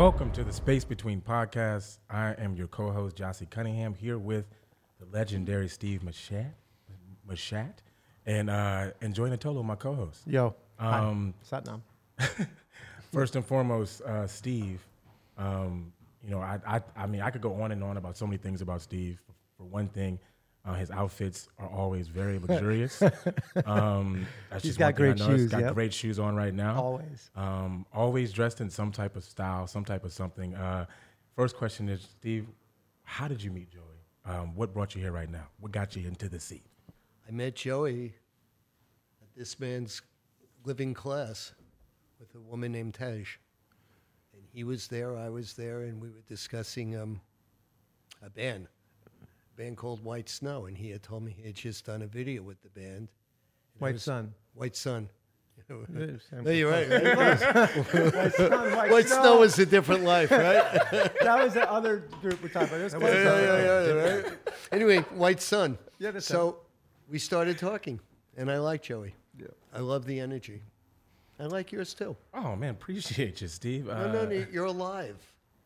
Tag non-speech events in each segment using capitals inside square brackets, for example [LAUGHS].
Welcome to the Space Between Podcasts. I am your co-host Jossie Cunningham here with the legendary Steve Machat, Machat, and uh, and Joy Natolo, my co-host. Yo. Um, Hi. Satnam. [LAUGHS] First and foremost, uh, Steve. Um, you know, I, I I mean, I could go on and on about so many things about Steve. For one thing, uh, his outfits are always very [LAUGHS] luxurious. um, that's He's just got one thing I great shoes, got yep. great shoes on right now. Always. Um, always dressed in some type of style, some type of something. Uh, first question is, Steve, how did you meet Joey? Um, what brought you here right now? What got you into the seat? I met Joey at this man's living class with a woman named Tej. And he was there, I was there, and we were discussing um, a band, a band called White Snow. And he had told me he had just done a video with the band. White was- Sun. White Sun. Same. [LAUGHS] no, you're right. right? White Sun, White, White [LAUGHS] Snow is a different life, right? [LAUGHS] that was the other group we're talking about. This yeah, White Sun. yeah, yeah, yeah, right? Anyway, White Sun. Yeah, that's so we started talking, and I like Joey. Yeah. I love the energy. I like yours too. Oh man, appreciate you, Steve. Uh, No, no, no, you're alive.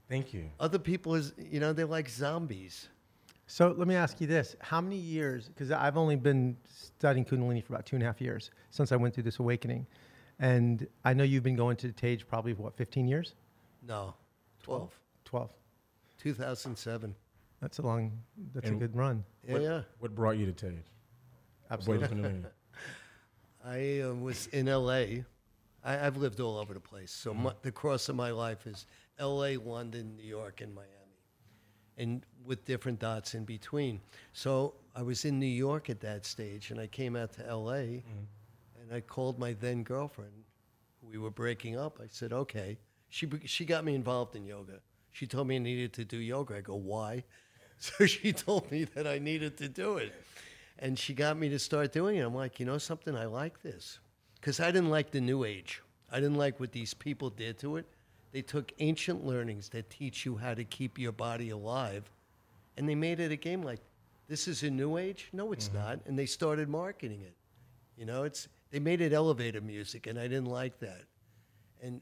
Thank you. Other people is, you know, they're like zombies. So let me ask you this: How many years? Because I've only been studying Kundalini for about two and a half years since I went through this awakening, and I know you've been going to Tej probably what 15 years, No, 12. 12. 2007. That's a long. That's And- a good run. Yeah, yeah. What brought you to Tej? Absolutely. [LAUGHS] I uh, was in LA. I, I've lived all over the place. So my, the cross of my life is LA, London, New York, and Miami, and with different dots in between. So I was in New York at that stage, and I came out to LA, mm-hmm. and I called my then girlfriend. We were breaking up. I said, "Okay." She she got me involved in yoga. She told me I needed to do yoga. I go, "Why?" [LAUGHS] So she told me that I needed to do it. And she got me to start doing it. I'm like, you know something? I like this. Because I didn't like the new age. I didn't like what these people did to it. They took ancient learnings that teach you how to keep your body alive and they made it a game like, this is a new age? No, it's mm-hmm. not. And they started marketing it. You know, it's they made it elevator music, and I didn't like that. And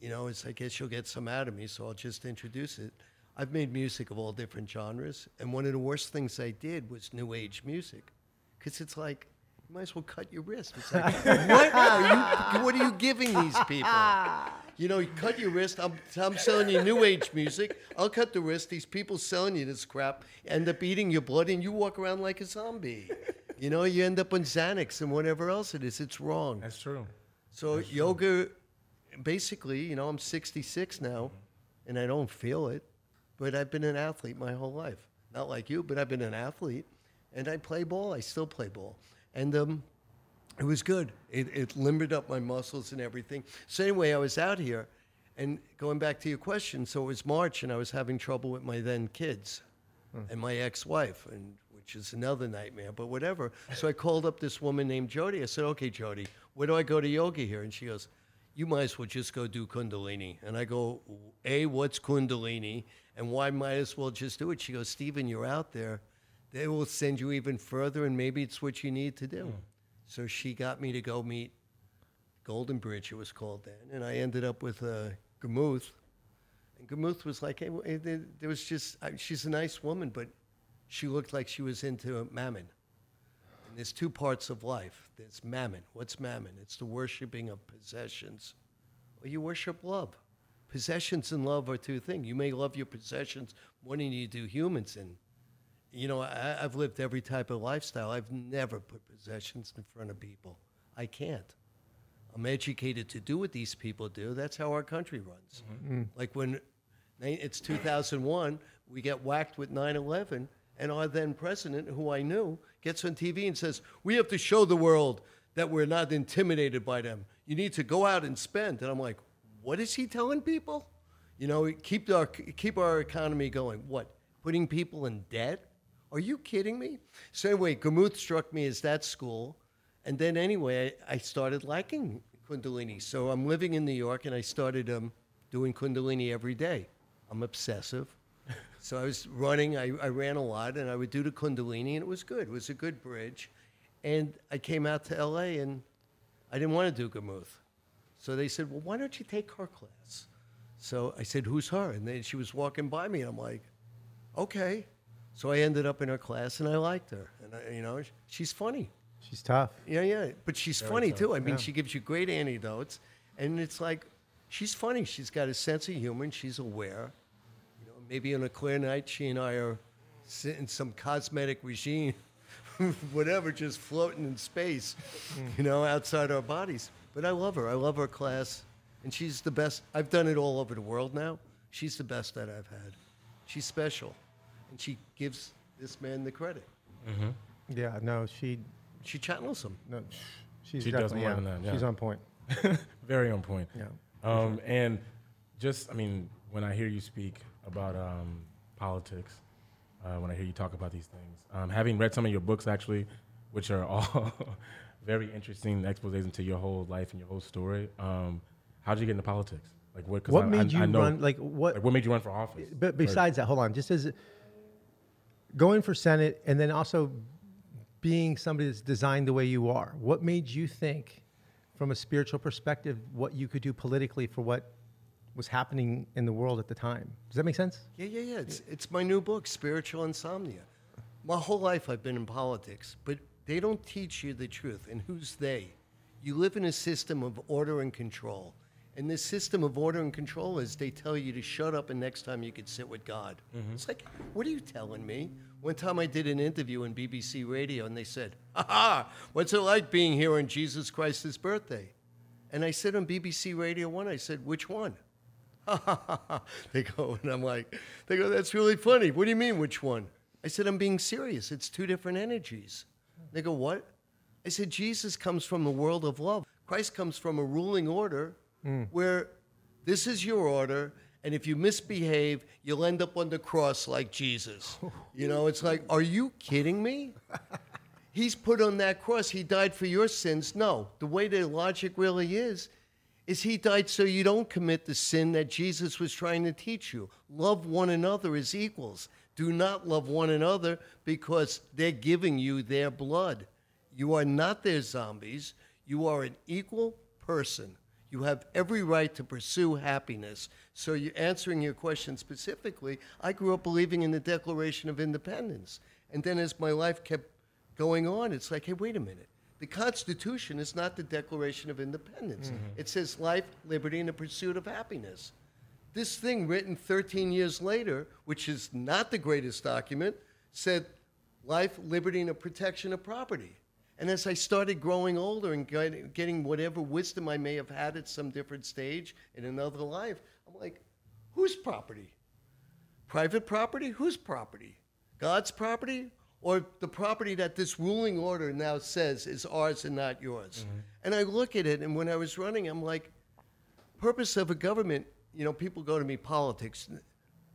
you know, it's I guess you'll get some out of me, so I'll just introduce it. I've made music of all different genres, and one of the worst things I did was new age music, because it's like you might as well cut your wrist. It's like [LAUGHS] what are you? What are you giving these people? [LAUGHS] You know, you cut your wrist. I'm, I'm selling you new age music. I'll cut the wrist. These people selling you this crap end up eating your blood, and you walk around like a zombie. You know, you end up on Xanax and whatever else it is. It's wrong. That's true. So yoga, basically, you know, I'm 66 now, and I don't feel it, but I've been an athlete my whole life. Not like you, but I've been an athlete, and I play ball. I still play ball, and um, it was good. It, it limbered up my muscles and everything. So anyway, I was out here, and going back to your question, so it was March, and I was having trouble with my then kids, hmm. and my ex-wife, and which is another nightmare. But whatever. So I called up this woman named Jody. I said, "Okay, Jody, where do I go to yoga here?" And she goes, "You might as well just go do Kundalini." And I go, "A, what's Kundalini, and why might as well just do it?" She goes, "Stephen, you're out there." They will send you even further, and maybe it's what you need to do. Hmm. So she got me to go meet Golden Bridge, it was called then, and I ended up with uh, Gurmukh. And Gurmukh was like, hey, there was just, I, she's a nice woman, but she looked like she was into mammon. And there's two parts of life. There's mammon. What's mammon? It's the worshiping of possessions. Well, you worship love. Possessions and love are two things. You may love your possessions more than you do humans. And you know, I, I've lived every type of lifestyle. I've never put possessions in front of people. I can't. I'm educated to do what these people do. That's how our country runs. Mm-hmm. Mm. Like when it's 2001, we get whacked with 9 11, and our then president, who I knew, gets on TV and says, We have to show the world that we're not intimidated by them. You need to go out and spend. And I'm like, What is he telling people? You know, keep our, keep our economy going. What? Putting people in debt? Are you kidding me? So anyway, Gurmukh struck me as that school. And then anyway, I I started liking Kundalini. So I'm living in New York and I started um, doing Kundalini every day. I'm obsessive. [LAUGHS] So I was running, I, I ran a lot and I would do the Kundalini and it was good. It was a good bridge. And I came out to LA and I didn't want to do Gurmukh. So they said, well, why don't you take her class? So I said, "Who's her?" And then she was walking by me, and I'm like, "Okay." So I ended up in her class, and I liked her. And I, you know, she's funny. She's tough. Yeah, yeah. But she's funny tough. too. I mean, Yeah. she gives you great anecdotes, and it's like she's funny. She's got a sense of humor. and She's aware. You know, maybe on a clear night, she and I are sitting some cosmetic regime, [LAUGHS] whatever, just floating in space, hmm. you know, outside our bodies. But I love her. I love her class, and she's the best. I've done it all over the world now. She's the best that I've had. She's special, and she gives this man the credit. Yeah, no, she, She channels him. no, she's She does definitely more yeah, than that, yeah. She's on point. [LAUGHS] Very on point. Yeah. Um, and just, I mean, when I hear you speak about um, politics, uh, when I hear you talk about these things, um, having read some of your books actually, which are all [LAUGHS] very interesting exposés into your whole life and your whole story. Um, how did you get into politics? Like what? 'cause What I- made I, you I know, run? Like what? Like what made you run for office? But besides that, hold on. Just as going for Senate and then also being somebody that's designed the way you are, what made you think, from a spiritual perspective, what you could do politically for what was happening in the world at the time? Does that make sense? Yeah, yeah, yeah. It's, it's my new book, Spiritual Insomnia. My whole life I've been in politics, but they don't teach you the truth. And who's they? You live in a system of order and control. And this system of order and control is they tell you to shut up and next time you could sit with God. Mm-hmm. It's like, what are you telling me? One time I did an interview on BBC Radio and they said, ha, what's it like being here on Jesus Christ's birthday? And I said on BBC Radio 1, I said, which one? [LAUGHS] they go, and I'm like, they go, that's really funny. What do you mean, which one? I said, I'm being serious. It's two different energies. They go, what? I said, Jesus comes from a world of love. Christ comes from a ruling order Mm. where this is your order, and if you misbehave, you'll end up on the cross like Jesus. Oh. You know, it's like, are you kidding me? [LAUGHS] He's put on that cross. He died for your sins. No, the way the logic really is, is he died so you don't commit the sin that Jesus was trying to teach you. Love one another as equals. Do not love one another because they're giving you their blood. You are not their zombies. You are an equal person. You have every right to pursue happiness. So, you answering your question specifically, I grew up believing in the Declaration of Independence. And then as my life kept going on, it's like, hey, wait a minute. The Constitution is not the Declaration of Independence. Mm-hmm. It says life, liberty, and the pursuit of happiness. This thing, written 13 years later, which is not the greatest document, said life, liberty, and the protection of property. And as I started growing older and getting, whatever wisdom I may have had at some different stage in another life, I'm like, whose property? Private property? Whose property? God's property? Or the property that this ruling order now says is ours and not yours? Mm-hmm. And I look at it, and when I was running, I'm like, purpose of a government, you know, people go to me, politics.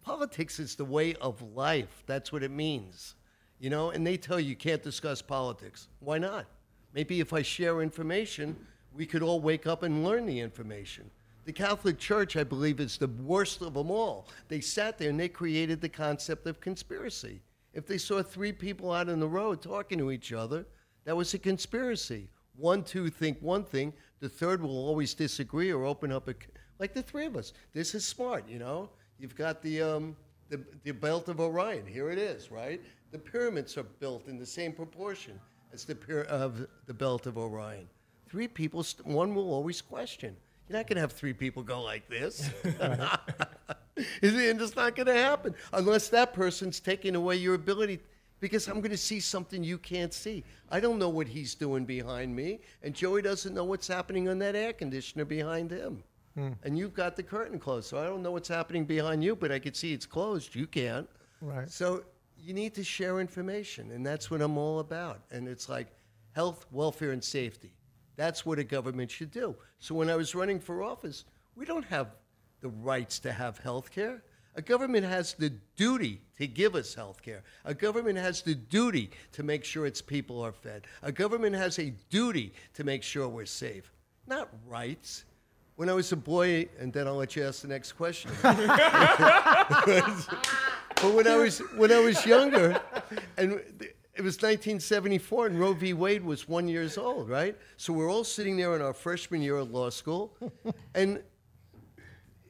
Politics is the way of life. That's what it means. You know, and they tell you you can't discuss politics. Why not? Maybe if I share information, we could all wake up and learn the information. The Catholic Church, I believe, is the worst of them all. They sat there and they created the concept of conspiracy. If they saw three people out on the road talking to each other, that was a conspiracy. One, two think one thing, the third will always disagree or open up a. Like the three of us. This is smart, you know? You've got the, um, the, the belt of Orion. Here it is, right? The pyramids are built in the same proportion as the, pyra- of the belt of Orion. Three people, st- one will always question. You're not going to have three people go like this. [LAUGHS] it's not going to happen unless that person's taking away your ability because I'm going to see something you can't see. I don't know what he's doing behind me, and Joey doesn't know what's happening on that air conditioner behind him. Hmm. And you've got the curtain closed, so I don't know what's happening behind you, but I can see it's closed. You can't. Right. So you need to share information, and that's what I'm all about. And it's like health, welfare, and safety. That's what a government should do. So when I was running for office, we don't have the rights to have health care. A government has the duty to give us health care. A government has the duty to make sure its people are fed. A government has a duty to make sure we're safe, not rights. When I was a boy, and then I'll let you ask the next question. [LAUGHS] [LAUGHS] But when I was when I was younger, and it was 1974, and Roe v. Wade was one years old, right? So we're all sitting there in our freshman year of law school, and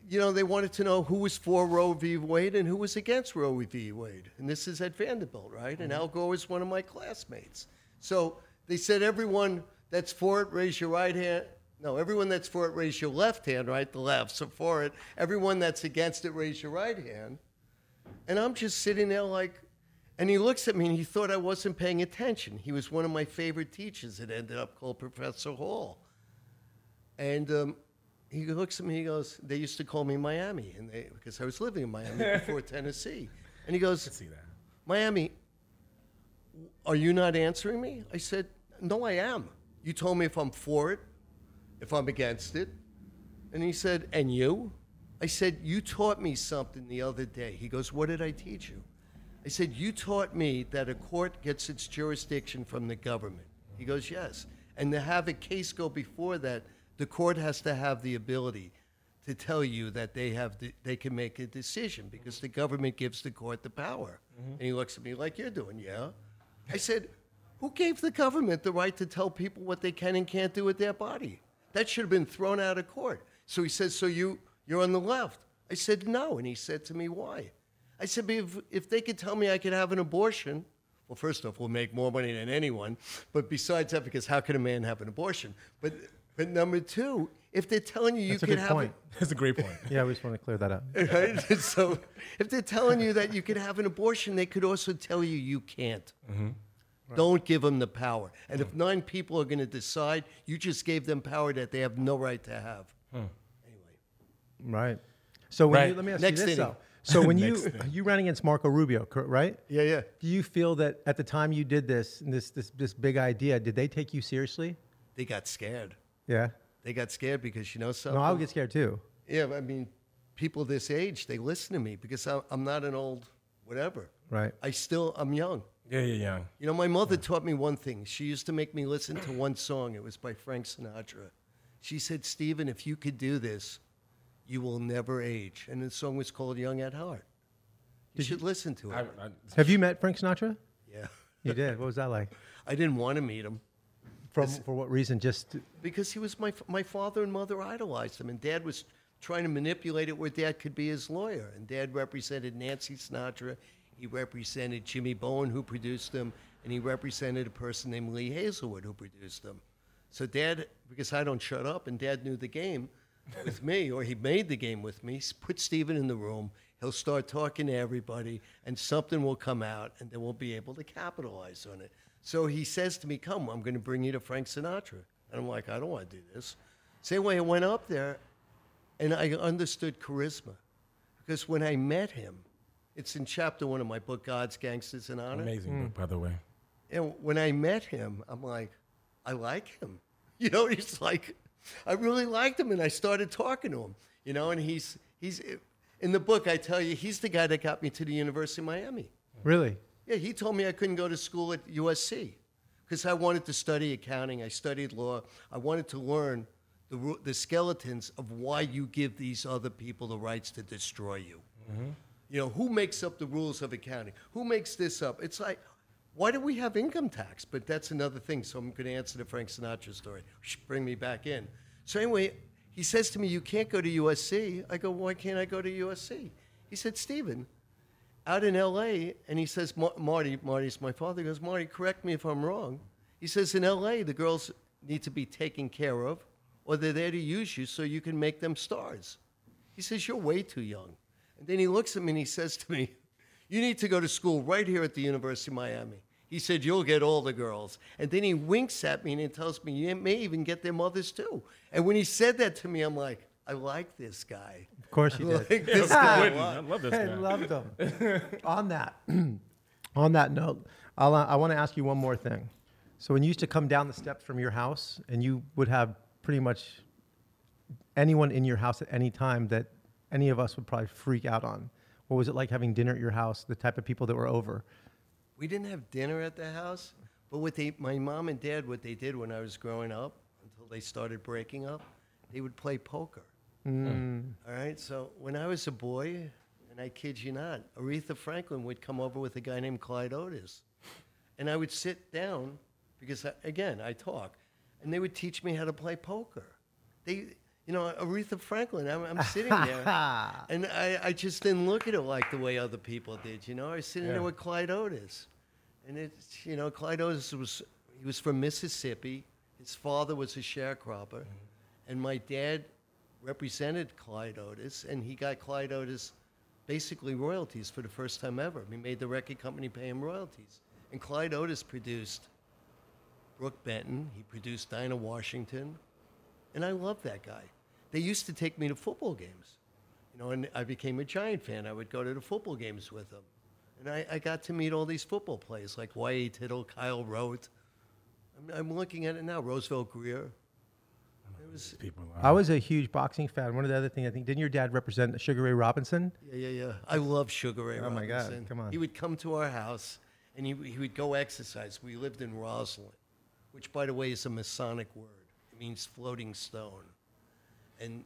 you know, they wanted to know who was for Roe v. Wade and who was against Roe v. Wade. And this is at Vanderbilt, right? And mm-hmm. Al Gore was one of my classmates. So they said, everyone that's for it, raise your right hand. No, everyone that's for it, raise your left hand, right? The left. So for it. Everyone that's against it, raise your right hand. And I'm just sitting there like, and he looks at me and he thought I wasn't paying attention. He was one of my favorite teachers. It ended up called Professor Hall. And um, he looks at me. He goes, "They used to call me Miami, and they, because I was living in Miami [LAUGHS] before Tennessee." And he goes, see that. "Miami, are you not answering me?" I said, "No, I am. You told me if I'm for it, if I'm against it." And he said, "And you?" I said, "You taught me something the other day." He goes, "What did I teach you?" I said, You taught me that a court gets its jurisdiction from the government. He goes, Yes. And to have a case go before that, the court has to have the ability to tell you that they have the, they can make a decision because the government gives the court the power. Mm-hmm. And he looks at me like you're doing, yeah. I said, Who gave the government the right to tell people what they can and can't do with their body? That should have been thrown out of court. So he says, So you you're on the left. I said, No. And he said to me, Why? I said, if, if they could tell me I could have an abortion, well, first off, we'll make more money than anyone. But besides that, because how can a man have an abortion? But, but number two, if they're telling you you That's a can good have point. That's a great point. [LAUGHS] Yeah, we just want to clear that up. [LAUGHS] right? so if they're telling you that you can have an abortion, they could also tell you you can't. Mm-hmm. Don't give them the power. And if nine people are going to decide, you just gave them power that they have no right to have. Anyway. Right. So when Right. you, let me ask Next you this inning. though. So when [LAUGHS] you thing. you ran against Marco Rubio, right? Yeah, yeah. Do you feel that at the time you did this, this this this big idea, did they take you seriously? They got scared. Yeah. They got scared because you know something. No, I would get scared too. Yeah, I mean, people this age, they listen to me because I- I'm not an old whatever. Right. I still, I'm young. Yeah, yeah, young. You know, my mother taught me one thing. She used to make me listen to one song. It was by Frank Sinatra. She said, Stephen, if you could do this, you will never age. And the song was called Young at Heart. You should listen to it. I, I, Have you met Frank Sinatra? yeah. You did. What was that like? [LAUGHS] I didn't want to meet him From for what reason? Just because he was my, my father and mother idolized him. And dad was trying to manipulate it where dad could be his lawyer. And dad represented Nancy Sinatra. He represented Jimmy Bowen, who produced them. And he represented a person named Lee Hazlewood, who produced them. So dad, because I don't shut up, and dad knew the game with me, or he made the game with me, put Steven in the room. He'll start talking to everybody, and something will come out, and then we'll be able to capitalize on it. So he says to me, Come, I'm going to bring you to Frank Sinatra. And I'm like, I don't want to do this. Same way I went up there, and I understood charisma. Because when I met him, it's in chapter one of my book, God's Gangsters and Honor. amazing hmm. book, by the way. And when I met him, I'm like, I like him. [LAUGHS] You know, he's like, I really liked him, and I started talking to him. You know, and he's he's in the book. I tell you, he's the guy that got me to the University of Miami. really. Yeah, he told me I couldn't go to school at USC because I wanted to study accounting. I studied law. I wanted to learn the the skeletons of why you give these other people the rights to destroy you. Mm-hmm. You know, who makes up the rules of accounting? Who makes this up? It's like, why do we have income tax? But that's another thing. So I'm going to answer the Frank Sinatra story. Bring me back in. So anyway, he says to me, "You can't go to USC." I go, "Why can't I go to USC?" He said, "Stephen, out in LA, and he says, Marty, Marty's my father. He goes, Marty, correct me if I'm wrong. He says, in LA, the girls need to be taken care of, or they're there to use you so you can make them stars. He says, You're way too young. And then he looks at me and he says to me, You need to go to school right here at the University of Miami. He said, You'll get all the girls. And then he winks at me and he tells me, You may even get their mothers too. And when he said that to me, I'm like, I like this guy. Of course you I did. like this [LAUGHS] guy. a Wouldn't. lot. I love this guy. I guy. loved them. [LAUGHS] on that, [CLEARS THROAT] on that note, I'll, uh, I want to ask you one more thing. So when you used to come down the steps from your house, and you would have pretty much anyone in your house at any time that any of us would probably freak out on. What was it like having dinner at your house? The type of people that were over. We didn't have dinner at the house, but what they, my mom and dad, what they did when I was growing up, until they started breaking up, they would play poker. Hmm. All right, so when I was a boy, and I kid you not, Aretha Franklin would come over with a guy named Clyde Otis, and I would sit down because I, again I talk, and they would teach me how to play poker. They, you know, Aretha Franklin. I'm, I'm [LAUGHS] sitting there, and I, I just didn't look at it like the way other people did. You know, I was sitting Yeah. there with Clyde Otis, and it's you know, Clyde Otis was he was from Mississippi. His father was a sharecropper, mm-hmm. and my dad represented Clyde Otis, and he got Clyde Otis basically royalties for the first time ever. He made the record company pay him royalties, and Clyde Otis produced Brook Benton. He produced Dinah Washington, and I love that guy. They used to take me to football games, you know, and I became a Giant fan. I would go to the football games with them, and I, I got to meet all these football players like Y.A. Tittle, Kyle Rote. I'm, I'm looking at it now. Roosevelt Grier. It was People. I was a huge boxing fan. One of the other things I think didn't your dad represent Sugar Ray Robinson? Yeah, yeah, yeah. I love Sugar Ray Oh, my God. Come on. He would come to our house and he, he would go exercise. We lived in Roslyn, which, by the way, is a Masonic word. It means floating stone. And,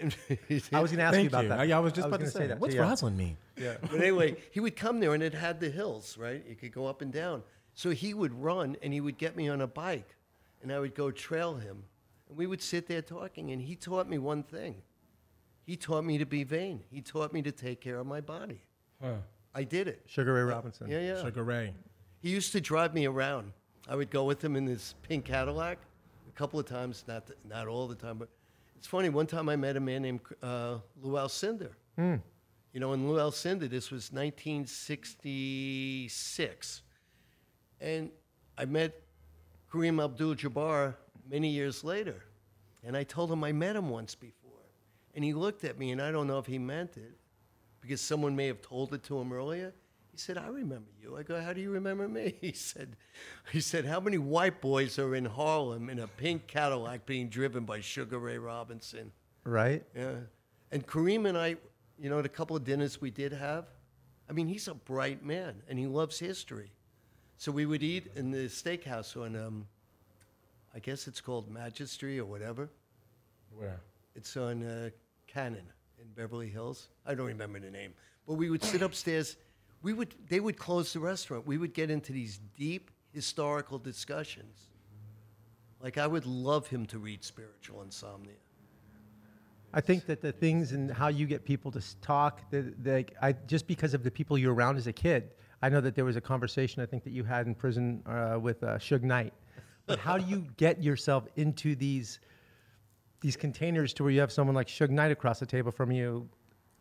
and [LAUGHS] [LAUGHS] I was going to ask Thank you about you. that. I, I was just about gonna to say, that. What's too, yeah. Roslyn mean? Yeah. [LAUGHS] but anyway, he would come there and it had the hills, right? You could go up and down. So he would run and he would get me on a bike and I would go trail him. And we would sit there talking and he taught me one thing. He taught me to be vain. He taught me to take care of my body. Huh. I did it. Sugar Ray Robinson. Yeah, yeah. Sugar Ray. He used to drive me around. I would go with him in this pink Cadillac a couple of times, not, th- not all the time, but it's funny. One time I met a man named uh, Lou Alcindor. You know, in Lou Alcindor, this was 1966. And I met Kareem Abdul Jabbar many years later. And I told him I met him once before. And he looked at me, and I don't know if he meant it because someone may have told it to him earlier. He said, I remember you. I go, How do you remember me? [LAUGHS] He said, he said, How many white boys are in Harlem in a pink Cadillac being driven by Sugar Ray Robinson? Right? Yeah. And Kareem and I, you know, the couple of dinners we did have, I mean, he's a bright man and he loves history. So we would eat in the steakhouse on, um, I guess it's called Magistry or whatever. Where? It's on uh, Canon in Beverly Hills. I don't remember the name. But we would sit upstairs. We would, they would close the restaurant. We would get into these deep historical discussions. Like I would love him to read Spiritual Insomnia. I think that the things and how you get people to talk, that that I just because of the people you're around as a kid. I know that there was a conversation I think that you had in prison uh, with uh, Suge Knight. But how do you get yourself into these these containers to where you have someone like Suge Knight across the table from you,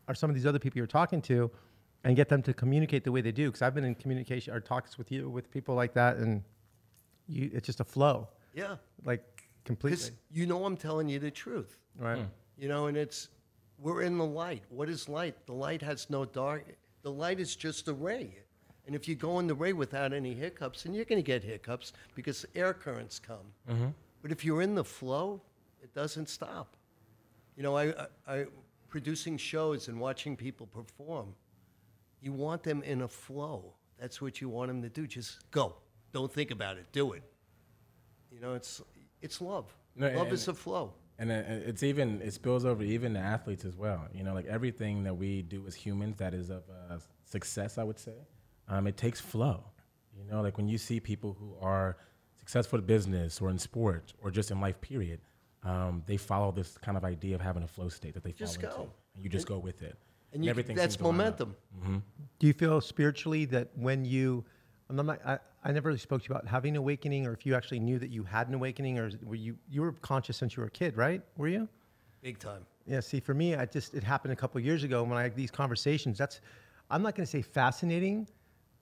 or some of these other people you're talking to, and get them to communicate the way they do? Because I've been in communication or talks with you with people like that, and you, it's just a flow, Yeah. like completely. You know I'm telling you the truth. Right. Hmm. You know, and it's we're in the light. What is light? The light has no dark. The light is just a ray. And if you go in the ray without any hiccups, and you're going to get hiccups because air currents come. Mm-hmm. But if you're in the flow, it doesn't stop. You know, I, I, I producing shows and watching people perform. You want them in a flow. That's what you want them to do. Just go. Don't think about it. Do it. You know, it's it's love. No, love and- is a flow. And it- it's even it spills over even to athletes as well. You know, like everything that we do as humans that is of uh, success, I would say, um, it takes flow. You know, like when you see people who are successful in business or in sport or just in life, period, um, they follow this kind of idea of having a flow state that they fall Just into, go. and you just go with it. And you, everything that's seems to line up. momentum. Mm-hmm. Do you feel spiritually that when you, and I'm not, I, I never really spoke to you about having an awakening, or if you actually knew that you had an awakening, or were you you were conscious since you were a kid, right? Were you? Big time. Yeah. See, for me, I just it happened a couple of years ago when I had these conversations. That's, I'm not going to say fascinating,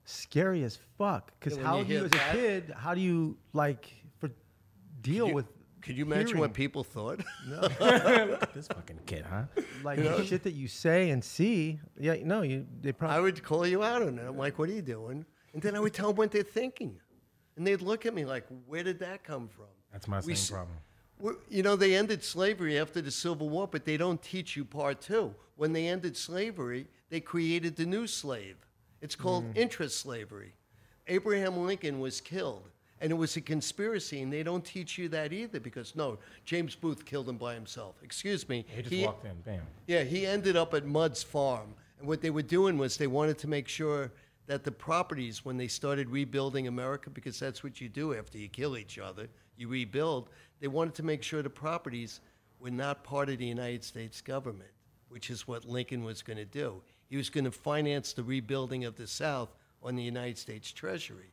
scary as fuck. Because Yeah, how you do you, hear as a kid, how do you like for deal You- with? Could you imagine hearing, what people thought? [LAUGHS] At this fucking kid, huh? like the shit that you say and see? Yeah. No, you they probably I would call you out on it. I'm like, what are you doing? And then I would tell them what they're thinking. And they'd look at me like, where did that come from? That's my We same s- problem. We're- You know, they ended slavery after the Civil War, but they don't teach you part two. When they ended slavery, they created the new slave. It's called mm. interest slavery. Abraham Lincoln was killed, and it was a conspiracy, and they don't teach you that either because, no, James Booth killed him by himself. Excuse me. He just walked in, bam. Yeah, he ended up at Mudd's farm. And what they were doing was they wanted to make sure that the properties, when they started rebuilding America, because that's what you do after you kill each other, you rebuild, they wanted to make sure the properties were not part of the United States government, which is what Lincoln was going to do. He was going to finance the rebuilding of the South on the United States Treasury.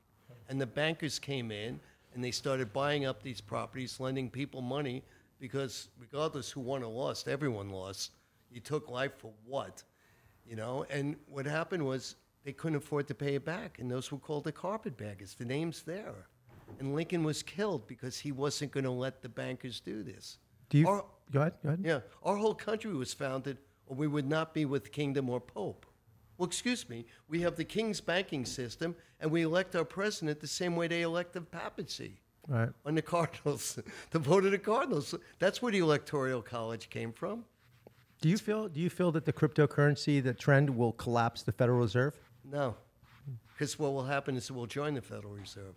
And the bankers came in and they started buying up these properties, lending people money because regardless who won or lost, everyone lost. You took life for what? You know, and what happened was they couldn't afford to pay it back, and those were called the carpetbaggers. The name's there. And Lincoln was killed because he wasn't going to let the bankers do this. Do you Our- go ahead? Go ahead. yeah, our whole country was founded, or we would not be with kingdom or pope. Well, excuse me, we have the king's banking system, and we elect our president the same way they elect the papacy Right. on the Cardinals, [LAUGHS] the vote of the Cardinals. That's where the electoral college came from. Do you feel do you feel that the cryptocurrency, the trend, will collapse the Federal Reserve? No, because what will happen is we'll join the Federal Reserve.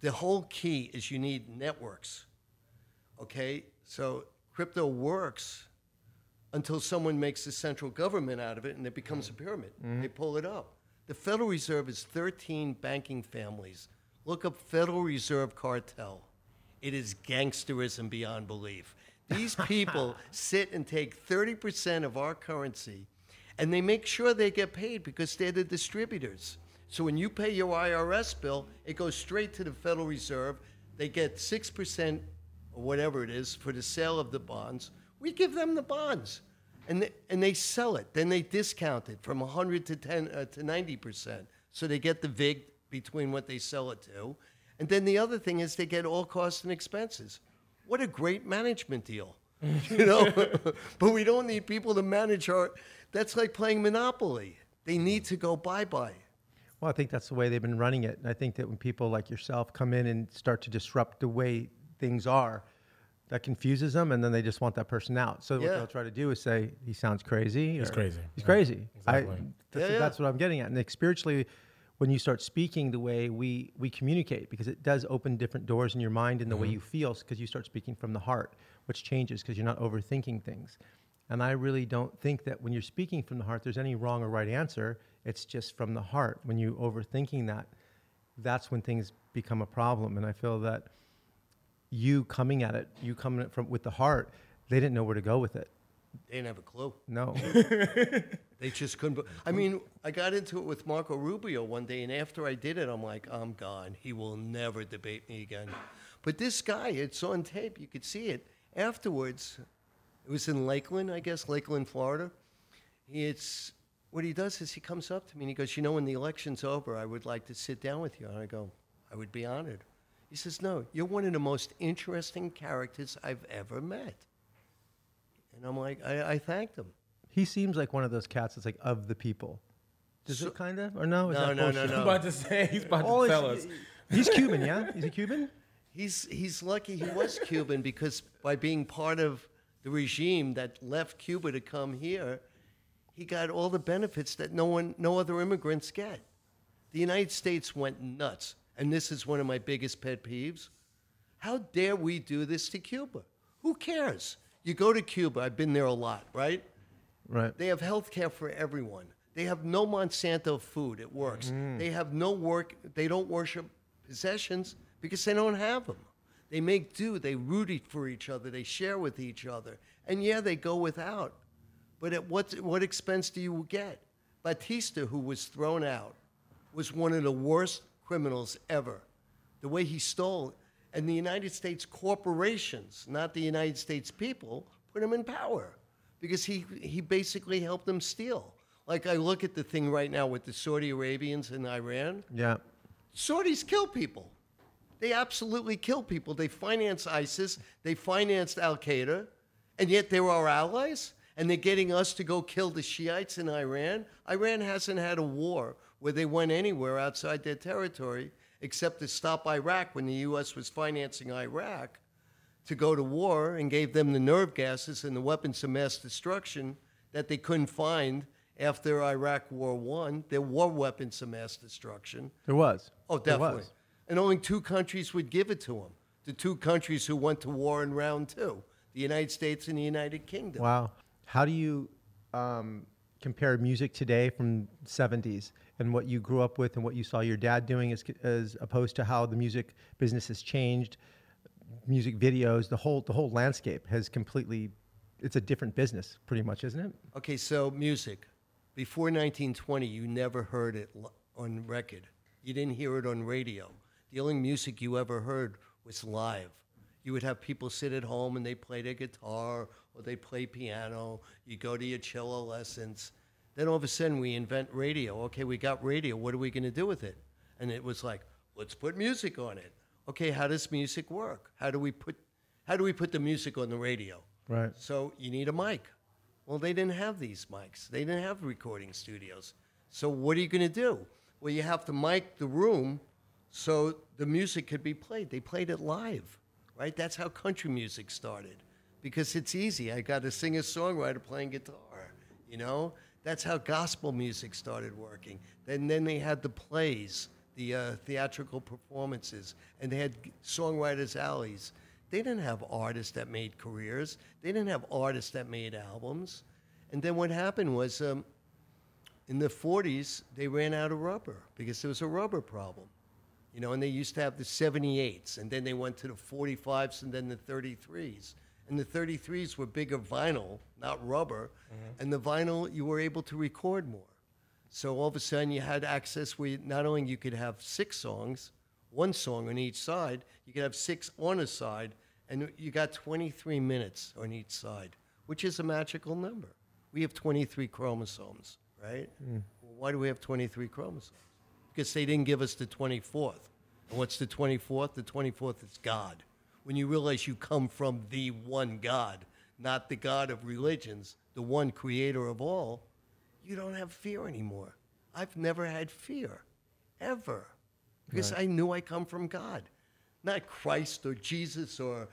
The whole key is you need networks. Okay, so crypto works until someone makes a central government out of it and it becomes a mm-hmm. pyramid. Mm-hmm. They pull it up. The Federal Reserve is 13 banking families. Look up Federal Reserve Cartel. It is gangsterism beyond belief. These [LAUGHS] people sit and take 30% of our currency and they make sure they get paid because they're the distributors. So when you pay your IRS bill, it goes straight to the Federal Reserve. They get 6% or whatever it is for the sale of the bonds. We give them the bonds and they, and they sell it. Then they discount it from 100 to 10 uh, to 90%. So they get the VIG between what they sell it to. And then the other thing is they get all costs and expenses. What a great management deal. [LAUGHS] you know, [LAUGHS] but we don't need people to manage our that's like playing monopoly. They need to go bye-bye. Well, I think that's the way they've been running it. And I think that when people like yourself come in and start to disrupt the way things are, that confuses them, and then they just want that person out. So what they'll try to do is say he sounds crazy. He's or, crazy. He's Yeah, crazy. I, exactly. that's, Yeah, yeah. that's what I'm getting at. And like, spiritually, when you start speaking the way we we communicate, because it does open different doors in your mind and the Mm-hmm. way you feel, because you start speaking from the heart, which changes because you're not overthinking things. And I really don't think that when you're speaking from the heart, there's any wrong or right answer. It's just from the heart. When you overthinking that, that's when things become a problem. And I feel that you coming at it, you coming at it from with the heart, they didn't know where to go with it. They didn't have a clue. No. [LAUGHS] They just couldn't. I mean, I got into it with Marco Rubio one day, and after I did it, I'm like, I'm gone. He will never debate me again. But this guy, it's on tape. You could see it. Afterwards, it was in Lakeland, I guess, Lakeland, Florida. It's what he does is he comes up to me and he goes, "You know, when the election's over, I would like to sit down with you." And I go, "I would be honored." He says, "No, you're one of the most interesting characters I've ever met." And I'm like, I, I thanked him. he seems like one of those cats that's like of the people. Does So- it kind of or no? Is No, that no, no, bullshit? no. I'm [LAUGHS] about to say he's about Oh, to he's- tell us. He's Cuban, yeah. Is he Cuban? He's he's lucky he was Cuban because by being part of the regime that left Cuba to come here, he got all the benefits that no one no other immigrants get. The United States went nuts, and this is one of my biggest pet peeves. How dare we do this to Cuba? Who cares? You go to Cuba, I've been there a lot, right? Right. They have health care for everyone. They have no Monsanto food. It works. Mm. They have no work. They don't worship possessions because they don't have them. They make do. They root for each other. They share with each other. And yeah, they go without. But at what, what expense do you get? Batista, who was thrown out, was one of the worst criminals ever. The way he stole, and the United States corporations, not the United States people, put him in power because he, he basically helped them steal. Like I look at the thing right now with the Saudi Arabians and Iran. Yeah. Saudis kill people. They absolutely kill people. They finance ISIS, they financed Al Qaeda, and yet they're our allies, and they're getting us to go kill the Shiites in Iran. Iran hasn't had a war where they went anywhere outside their territory except to stop Iraq when the U.S. was financing Iraq to go to war and gave them the nerve gases and the weapons of mass destruction that they couldn't find after Iraq War One. There were weapons of mass destruction. There was. Oh, definitely. was. And only two countries would give it to them. The two countries who went to war in round two the United States and the United Kingdom. Wow. How do you um, compare music today from 70s and what you grew up with and what you saw your dad doing as, as opposed to how the music business has changed music videos, the whole the whole landscape has completely. It's a different business, pretty much, isn't it? Okay, so music. Before 1920, you never heard it on record. You didn't hear it on radio. The only music you ever heard was live. You would have people sit at home and they play their guitar or they play piano. You go to your cello lessons. Then all of a sudden we invent radio. Okay, we got radio. What are we going to do with it? And it was like, let's put music on it. Okay, how does music work? How do we put how do we put the music on the radio? Right. So you need a mic. Well, they didn't have these mics. They didn't have recording studios. So what are you going to do? Well, you have to mic the room so the music could be played. They played it live, right? That's how country music started because it's easy. I got a singer songwriter playing guitar, you know? That's how gospel music started working. And then they had the plays, the uh, theatrical performances, and they had songwriters' alleys. They didn't have artists that made careers. They didn't have artists that made albums. And then what happened was um, in the 40s, they ran out of rubber because there was a rubber problem. You know, and they used to have the 78s, and then they went to the 45s and then the 33s. And the 33s were bigger vinyl, not rubber. Mm-hmm. And the vinyl, you were able to record more. So all of a sudden, you had access where you, not only you could have six songs, one song on each side, you could have six on a side, and you got 23 minutes on each side, which is a magical number. We have 23 chromosomes, right? Hmm. Well, why do we have 23 chromosomes? Because they didn't give us the 24th. And what's the 24th? The 24th is God. When you realize you come from the one God, not the God of religions, the one creator of all, you don't have fear anymore. I've never had fear, ever, because I knew I come from God, not Christ or Jesus or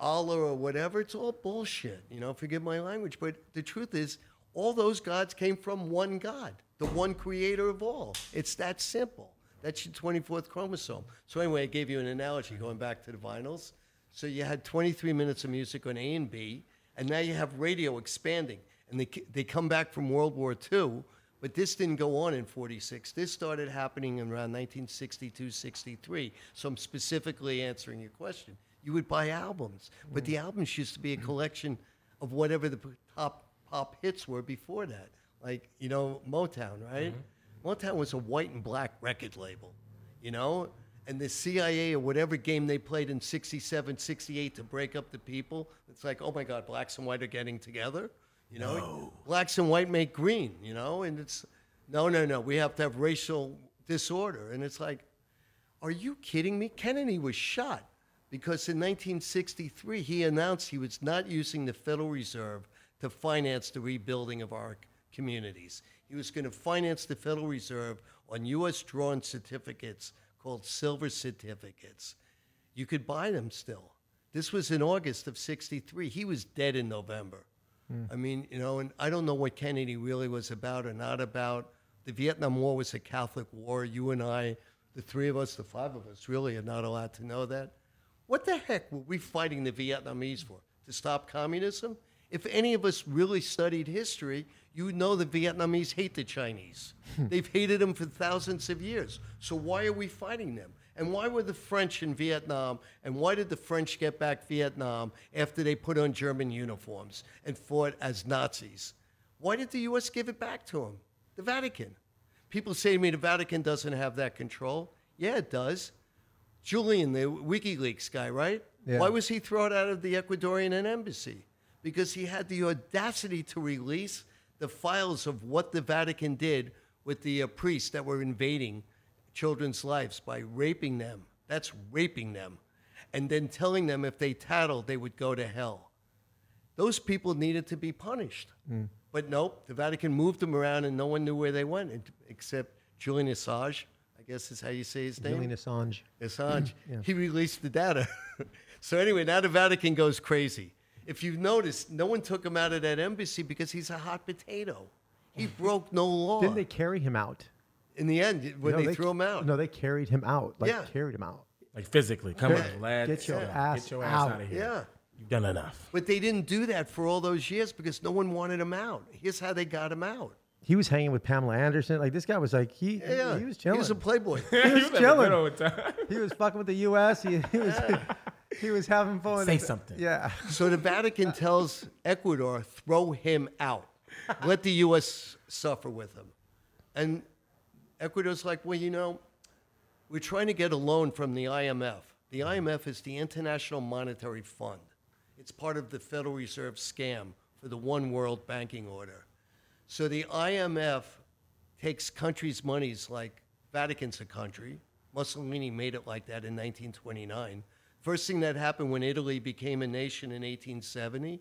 Allah or whatever. It's all bullshit, you know, forgive my language. But the truth is, all those gods came from one God, the one creator of all. It's that simple. That's your 24th chromosome. So, anyway, I gave you an analogy going back to the vinyls. So, you had 23 minutes of music on A and B, and now you have radio expanding. And they, they come back from World War II, but this didn't go on in 46. This started happening in around 1962, 63. So, I'm specifically answering your question. You would buy albums, but the albums used to be a mm-hmm. collection of whatever the top pop hits were before that. Like, you know, Motown, right? Mm-hmm. Motown was a white and black record label, you know? And the CIA or whatever game they played in 67, 68 to break up the people, it's like, oh my God, blacks and white are getting together, you know? Blacks and white make green, you know? And it's, no, no, no, we have to have racial disorder. And it's like, are you kidding me? Kennedy was shot because in 1963 he announced he was not using the Federal Reserve to finance the rebuilding of our communities. He was going to finance the Federal Reserve on U.S. drawn certificates called silver certificates. You could buy them still. This was in August of 63. He was dead in November. Hmm. I mean, you know, and I don't know what Kennedy really was about or not about. The Vietnam War was a Catholic war. You and I, the three of us, the five of us, really are not allowed to know that. What the heck were we fighting the Vietnamese for? To stop communism? If any of us really studied history, you would know the Vietnamese hate the Chinese. Hmm. They've hated them for thousands of years. So why are we fighting them? And why were the French in Vietnam? And why did the French get back Vietnam after they put on German uniforms and fought as Nazis? Why did the U.S. give it back to them? The Vatican. People say to me the Vatican doesn't have that control. Yeah, it does. Julian, the WikiLeaks guy, right? Yeah. Why was he thrown out of the Ecuadorian embassy? Because he had the audacity to release the files of what the Vatican did with the uh, priests that were invading children's lives by raping them. That's raping them. And then telling them if they tattled, they would go to hell. Those people needed to be punished. But nope, the Vatican moved them around and no one knew where they went except Julian Assange, I guess is how you say his name. Julian Assange. Assange. [CLEARS THROAT] Yeah. He released the data. [LAUGHS] so anyway, now the Vatican goes crazy. If you've noticed, no one took him out of that embassy because he's a hot potato. He [LAUGHS] broke no law. Didn't they carry him out? In the end, when No, they, threw him out. No, they carried him out. Like Yeah. carried him out. Like physically, come Yeah. on, lad. Get your Yeah. ass Get your ass out. out of here. Yeah. You've done enough. But they didn't do that for all those years because no one wanted him out. Here's how they got him out. He was hanging with Pamela Anderson. Like this guy was like he Yeah, he was chilling. He was a playboy. He [LAUGHS] was having a chilling. good old time. he was fucking with the U.S. He, he was [LAUGHS] he was having fun. Say something. Yeah. So the Vatican tells Ecuador, throw him out. Let the U.S. suffer with him. And Ecuador's like, well, you know, we're trying to get a loan from the IMF. The IMF is the International Monetary Fund. It's part of the Federal Reserve scam for the one world banking order. So the IMF takes countries' monies like Vatican's a country. Mussolini made it like that in 1929. First thing that happened when Italy became a nation in 1870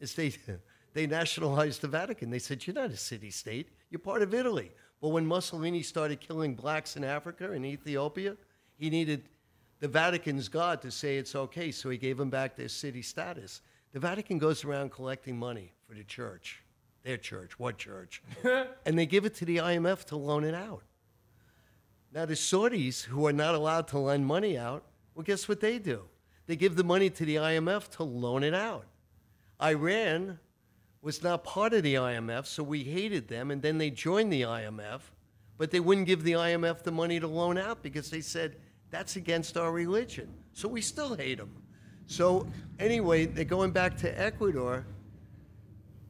is they, [LAUGHS] they nationalized the Vatican. They said, You're not a city state, you're part of Italy. But when Mussolini started killing blacks in Africa and Ethiopia, he needed the Vatican's God to say it's okay, so he gave them back their city status. The Vatican goes around collecting money for the church, their church, what church? [LAUGHS] and they give it to the IMF to loan it out. Now, the Saudis, who are not allowed to lend money out, well, guess what they do? They give the money to the IMF to loan it out. Iran was not part of the IMF, so we hated them, and then they joined the IMF, but they wouldn't give the IMF the money to loan out because they said that's against our religion. So we still hate them. So, anyway, they're going back to Ecuador.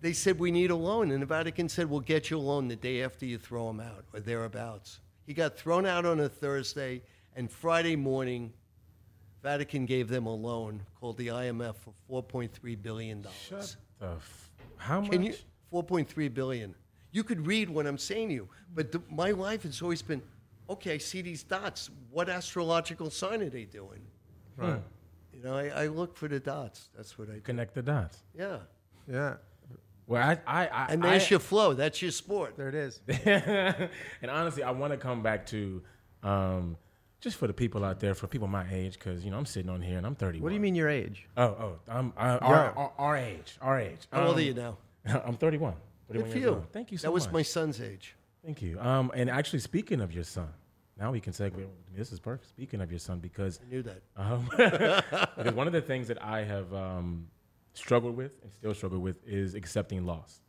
They said, We need a loan. And the Vatican said, We'll get you a loan the day after you throw him out or thereabouts. He got thrown out on a Thursday, and Friday morning, Vatican gave them a loan called the IMF for $4.3 billion. Shut the. F- how much? Can you? 4.3 billion. You could read what I'm saying to you, but the, my life has always been, okay, I see these dots. What astrological sign are they doing? Right. You know, I, I look for the dots. That's what I do. Connect the dots. Yeah. Yeah. Well, I, I, I And I- your flow. That's your sport. There it is. [LAUGHS] and honestly, I want to come back to um, just for the people out there, for people my age, because you know I'm sitting on here and I'm 31. What do you mean your age? Oh, oh, I'm uh, Young. our, our, our age, our age. How old Um, are you now? [LAUGHS] I'm 31. 31 Good for you. Thank you so That was much. my son's age. Thank you. Um, and actually, speaking of your son, now we can segue. This is perfect. Speaking of your son, because I knew that. um, [LAUGHS] because one of the things that I have um, struggled with and still struggle with is accepting loss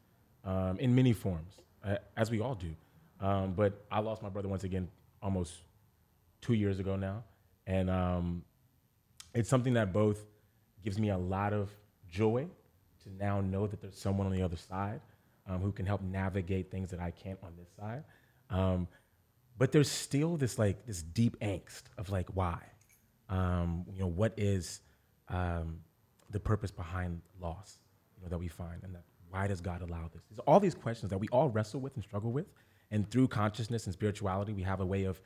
um, in many forms, uh, as we all do. Um, but I lost my brother once again almost two years ago now, and um, it's something that both gives me a lot of joy to now know that there's someone on the other side um, who can help navigate things that I can't on this side. Um, but there's still this like this deep angst of like why, um, you know, what is um, the purpose behind loss, you know, that we find, and that why does God allow this? There's all these questions that we all wrestle with and struggle with, and through consciousness and spirituality, we have a way of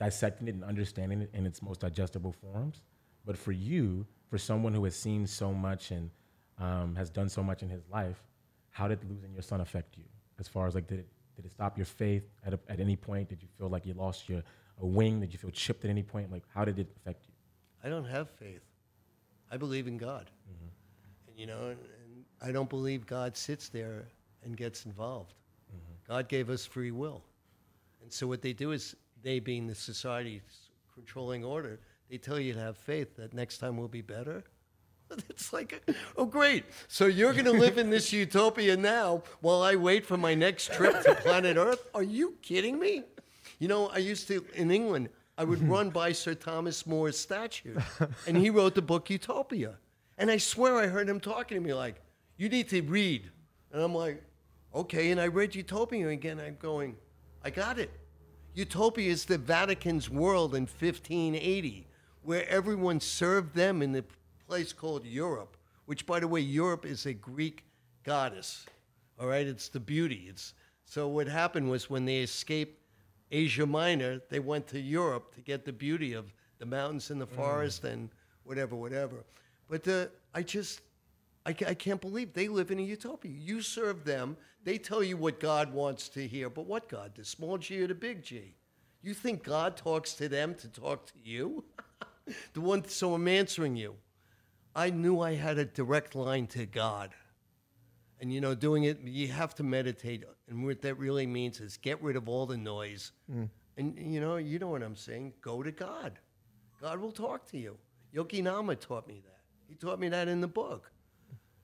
dissecting it and understanding it in its most digestible forms. But for you, for someone who has seen so much and um, has done so much in his life, how did losing your son affect you? As far as like, did it, did it stop your faith at, a, at any point? Did you feel like you lost your a wing? Did you feel chipped at any point? Like, how did it affect you? I don't have faith. I believe in God. And, you know, and, and I don't believe God sits there and gets involved. God gave us free will. And so what they do is, they being the society's controlling order, they tell you to have faith that next time will be better. [LAUGHS] It's like, oh, great. So you're going to live in this [LAUGHS] utopia now while I wait for my next trip to planet Earth? Are you kidding me? You know, I used to, in England, I would [LAUGHS] run by Sir Thomas More's statue, and he wrote the book Utopia. And I swear I heard him talking to me like, you need to read. And I'm like, okay. And I read Utopia again. I'm going, I got it. Utopia is the Vatican's world in 1580, where everyone served them in the place called Europe, which, by the way, Europe is a Greek goddess. All right, it's the beauty. It's so what happened was when they escaped Asia Minor, they went to Europe to get the beauty of the mountains and the mm. forest and whatever, whatever. But the, I just, I, I can't believe they live in a utopia. You serve them, they tell you what God wants to hear. But what God? The small g or the big G? You think God talks to them to talk to you? [LAUGHS] the one, so I'm answering you. I knew I had a direct line to God. And you know, doing it, you have to meditate. And what that really means is get rid of all the noise. Mm. And you know, you know what I'm saying? Go to God. God will talk to you. Yogi Nama taught me that. He taught me that in the book.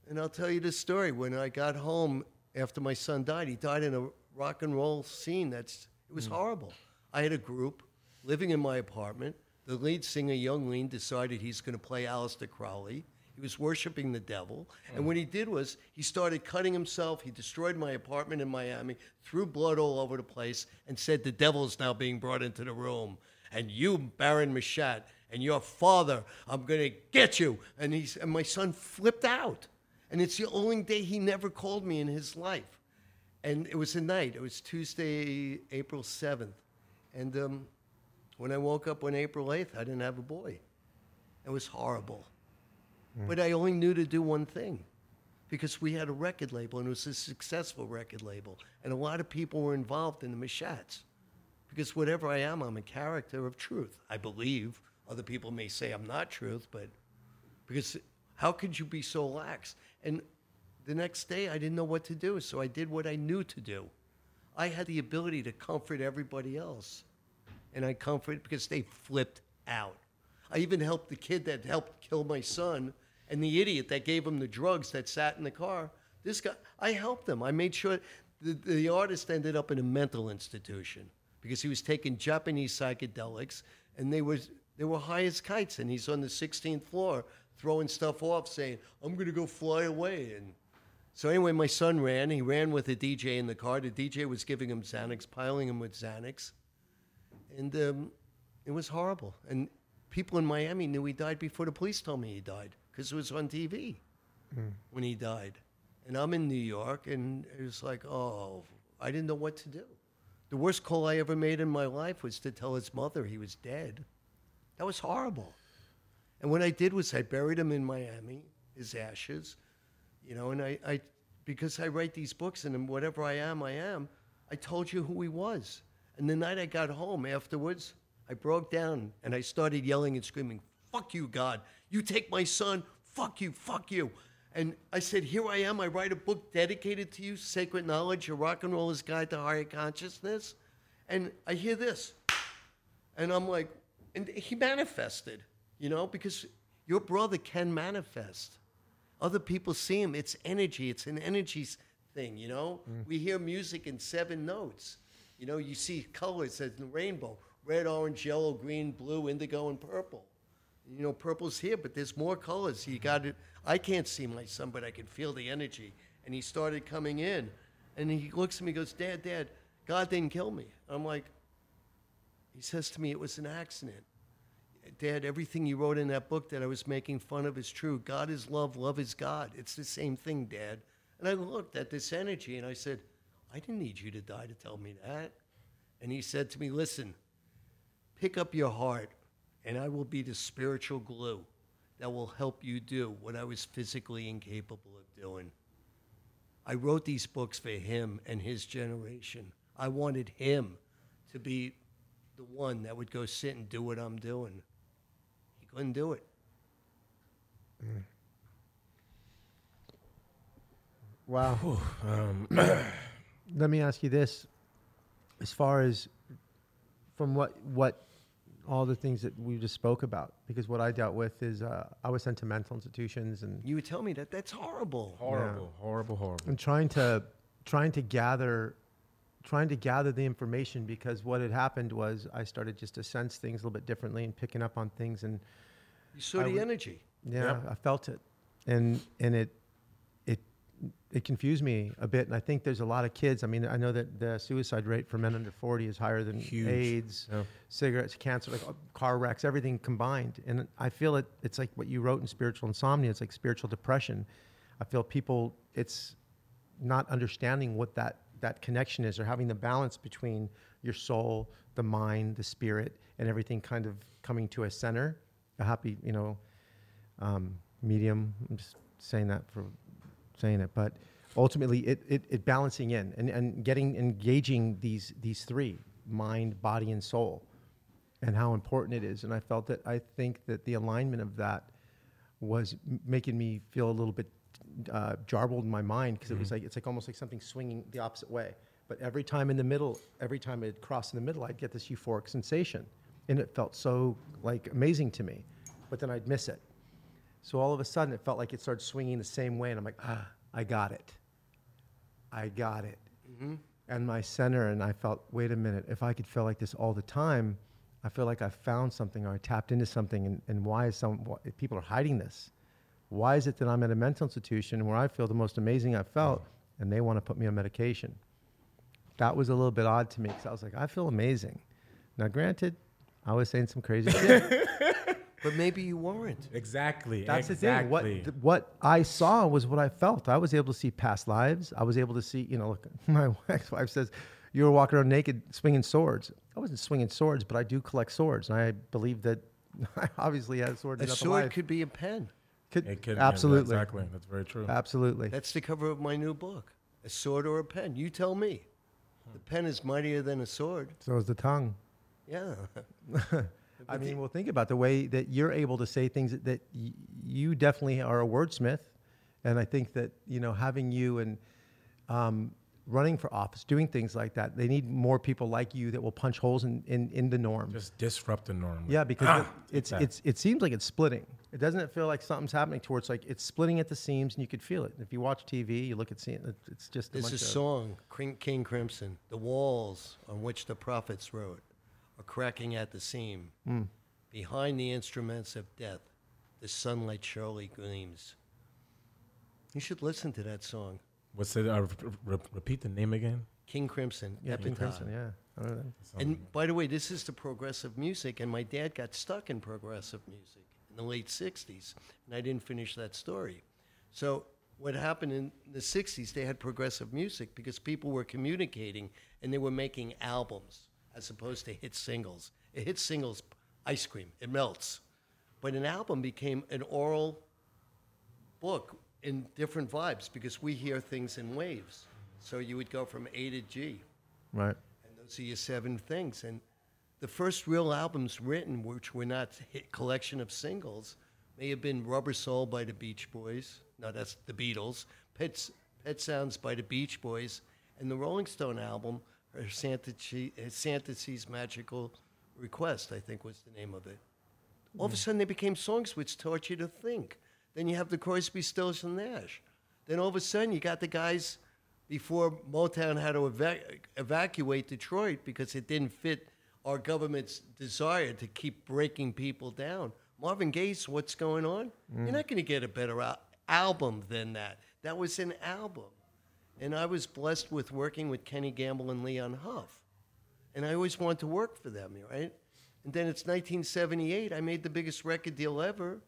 And I'll tell you this story. When I got home after my son died, he died in a rock and roll scene that's it was hmm. horrible. I had a group living in my apartment. the lead singer, Yung Lean, decided he's going to play Aleister Crowley. He was worshiping the devil. And hmm. what he did was he started cutting himself. He destroyed my apartment in Miami, threw blood all over the place, and said, The devil's now being brought into the room. And you, Baron Machat, and your father, I'm going to get you. And, he's, and my son flipped out. And it's the only day he never called me in his life. And it was a night. It was Tuesday, April 7th. And um, when I woke up on April 8th, I didn't have a boy. It was horrible. But I only knew to do one thing because we had a record label and it was a successful record label. And a lot of people were involved in the Machats. Because whatever I am, I'm a character of truth, I believe. Other people may say I'm not truth, but because how could you be so lax? And the next day, I didn't know what to do, so I did what I knew to do. I had the ability to comfort everybody else, and I comforted because they flipped out. I even helped the kid that helped kill my son and the idiot that gave him the drugs that sat in the car. This guy, I helped them. I made sure the, the artist ended up in a mental institution because he was taking Japanese psychedelics, and they was they were high as kites, and he's on the 16th floor throwing stuff off, saying, "I'm gonna go fly away." And so anyway, my son ran. He ran with a DJ in the car. The DJ was giving him Xanax, piling him with Xanax, and um, it was horrible. And people in Miami knew he died before the police told me he died because it was on TV when he died. And I'm in New York, and it was like, oh, I didn't know what to do. The worst call I ever made in my life was to tell his mother he was dead. That was horrible. And what I did was I buried him in Miami, his ashes, you know, and I, I because I write these books and whatever I am, I am, I told you who he was. And the night I got home afterwards, I broke down and I started yelling and screaming, fuck you, God. You take my son, fuck you, fuck you. And I said, Here I am. I write a book dedicated to you, Sacred Knowledge, Your Rock and Roller's Guide to Higher Consciousness. And I hear this. And I'm like, and he manifested, you know, because your brother can manifest. Other people see him. It's energy. It's an energy thing, you know. Mm. We hear music in seven notes. You know, you see colors as in the rainbow: red, orange, yellow, green, blue, indigo, and purple. You know, purple's here, but there's more colors. You got it. I can't see my son, but I can feel the energy. And he started coming in, and he looks at me, and goes, "Dad, Dad, God didn't kill me." I'm like, he says to me, "It was an accident." Dad, everything you wrote in that book that I was making fun of is true. God is love, love is God. It's the same thing, Dad. And I looked at this energy and I said, I didn't need you to die to tell me that. And he said to me, Listen, pick up your heart, and I will be the spiritual glue that will help you do what I was physically incapable of doing. I wrote these books for him and his generation. I wanted him to be the one that would go sit and do what I'm doing. He couldn't do it. Wow. Um, [CLEARS THROAT] Let me ask you this: as far as from what what all the things that we just spoke about, because what I dealt with is uh, I was sent to mental institutions and You would tell me that that's horrible. horrible, horrible, horrible. and trying to trying to gather trying to gather the information because what had happened was I started just to sense things a little bit differently and picking up on things and You saw I the would- energy. yeah, Yep. I felt it, and and it it it confused me a bit. And I think there's a lot of kids. I mean, I know that the suicide rate for men under 40 is higher than Huge. AIDS, Yeah. cigarettes, cancer, like car wrecks, everything combined. And I feel it. It's like what you wrote in Spiritual Insomnia. It's like spiritual depression. I feel people. It's not understanding what that that connection is or having the balance between your soul the mind the spirit and everything kind of coming to a center a happy you know um, medium. I'm just saying that for saying it but ultimately it, it, it balancing in and, and getting engaging these these three mind body and soul and how important it is. And i felt that i think that the alignment of that was m- making me feel a little bit uh, jarbled in my mind because it was like it's like almost like something swinging the opposite way. But every time in the middle, every time it crossed in the middle, I'd get this euphoric sensation, and it felt so like amazing to me. But then I'd miss it. So all of a sudden, it felt like it started swinging the same way, and I'm like, ah, I got it. I got it. And my center, and I felt, wait a minute, if I could feel like this all the time, I feel like I found something or I tapped into something. And, and why is some why, people are hiding this? Why is it that I'm at a mental institution where I feel the most amazing I've felt, and they want to put me on medication? That was a little bit odd to me because I was like, I feel amazing. Now, granted, I was saying some crazy [LAUGHS] shit. But maybe you weren't. Exactly. That's exactly. the thing. What th- what I saw was what I felt. I was able to see past lives. I was able to see, you know, look, [LAUGHS] my ex-wife [LAUGHS] says you were walking around naked swinging swords. I wasn't swinging swords, but I do collect swords, and I believe that I obviously had swords. A sword could be a pen. Could- It could absolutely, exactly. That's very true. absolutely. That's the cover of my new book. A sword or a pen? You tell me. Hmm. The pen is mightier than a sword. So is the tongue. Yeah. [LAUGHS] I mean, well, think about the way that you're able to say things that, that y- you definitely are a wordsmith, and I think that you know having you and um, running for office, doing things like that, they need more people like you that will punch holes in, in, in the norm. Just disrupt the norm. yeah, [CLEARS THROAT] because Ah, it, it's it's it seems like it's splitting. It doesn't it feel like something's happening towards like it's splitting at the seams, and you could feel it. If you watch TV, you look at seeing it, it's just a There's bunch a of song, King King Crimson. The walls on which the prophets wrote are cracking at the seam. Behind the instruments of death, the sunlight surely gleams. You should listen to that song, What's it? Uh, re- re- repeat the name again. King Crimson. yeah, King Crimson, yeah. I don't know. And by the way, this is the progressive music, and my dad got stuck in progressive music in the late 60s, and I didn't finish that story. So, what happened in the 60s, they had progressive music because people were communicating and they were making albums as opposed to hit singles. It hit single's ice cream, it melts. But an album became an oral book in different vibes because we hear things in waves. So, you would go from A to G. Right. And those are your seven things. And the first real albums written, which were not hit collection of singles, may have been Rubber Soul by the Beach Boys. No, that's the Beatles. Pet, Pet Sounds by the Beach Boys. And the Rolling Stone album, or Fantasy, eh, Fantasy's Magical Request, I think was the name of it. All of a mm. sudden, they became songs which taught you to think. Then you have the Crosby, Stills, and Nash. Then all of a sudden, you got the guys before Motown had to eva- evacuate Detroit because it didn't fit our government's desire to keep breaking people down. Marvin Gaye's "What's Going On"? You're mm. not going to get a better al- album than that. That was an album, and I was blessed with working with Kenny Gamble and Leon Huff, and I always wanted to work for them, right? And then it's 1978. I made the biggest record deal ever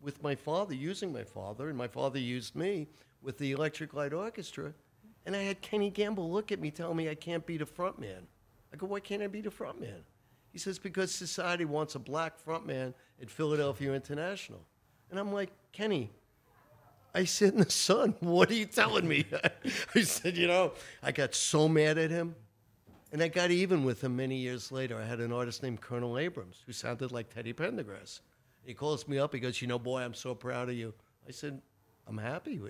with my father, using my father, and my father used me with the Electric Light Orchestra. And I had Kenny Gamble look at me, tell me I can't be the front man. I go, why can't I be the front man? He says, because society wants a black front man at Philadelphia International. And I'm like, Kenny, I sit in the sun. [LAUGHS] What are you telling me? [LAUGHS] I said, you know, I got so mad at him. And I got even with him many years later. I had an artist named Colonel Abrams who sounded like Teddy Pendergrass. He calls me up. He goes, you know, boy, I'm so proud of you. I said, I'm happy.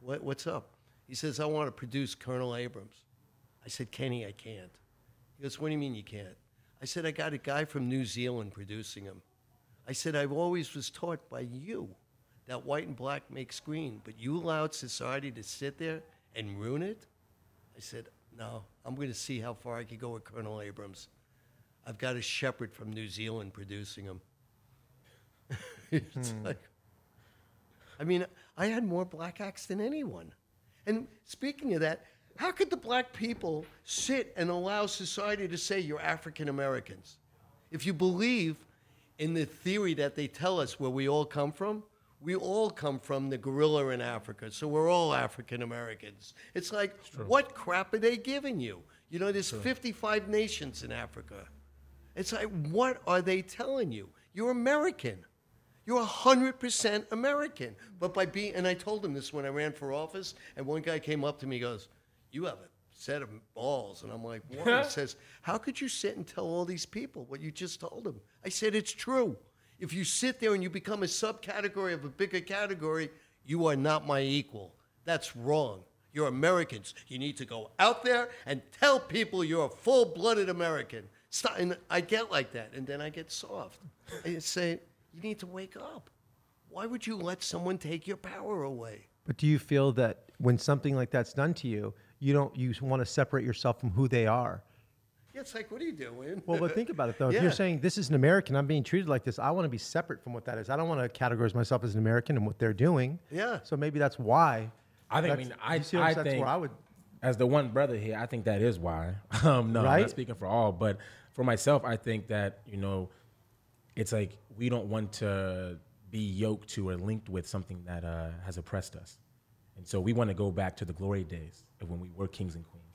What, what's up? He says, I want to produce Colonel Abrams. I said, Kenny, I can't. He goes, What do you mean you can't? I said, I got a guy from New Zealand producing him. I said, I always was taught by you that white and black makes green, but you allowed society to sit there and ruin it? I said, No, I'm going to see how far I can go with Colonel Abrams. I've got a shepherd from New Zealand producing him. [LAUGHS] it's hmm. like, I mean, I had more black acts than anyone. And speaking of that, how could the black people sit and allow society to say you're African Americans? If you believe in the theory that they tell us where we all come from, we all come from the gorilla in Africa, so we're all African Americans. It's like, what crap are they giving you? You know, there's 55 nations in Africa. It's like, what are they telling you? You're American. You're 100% American. But by being, and I told him this when I ran for office, and one guy came up to me and goes, You have a set of balls. And I'm like, What? he [LAUGHS] says, How could you sit and tell all these people what you just told them? I said, It's true. If you sit there and you become a subcategory of a bigger category, you are not my equal. That's wrong. You're Americans. You need to go out there and tell people you're a full blooded American. Stop. And I get like that, and then I get soft. I say, You need to wake up. Why would you let someone take your power away? But do you feel that when something like that's done to you, you don't you want to separate yourself from who they are? It's like, what are you doing? Well, but think about it though. If [LAUGHS] Yeah. you're saying this is an American, I'm being treated like this. I want to be separate from what that is. I don't want to categorize myself as an American and what they're doing. Yeah. So maybe that's why. I think. I That's- mean, I, you see what I I'm? That's think where I would. as the one brother here, I think that is why. [LAUGHS] Um, no, I'm not speaking for all, but for myself, I think that you know, it's like we don't want to be yoked to or linked with something that uh, has oppressed us, and so we want to go back to the glory days of when we were kings and queens.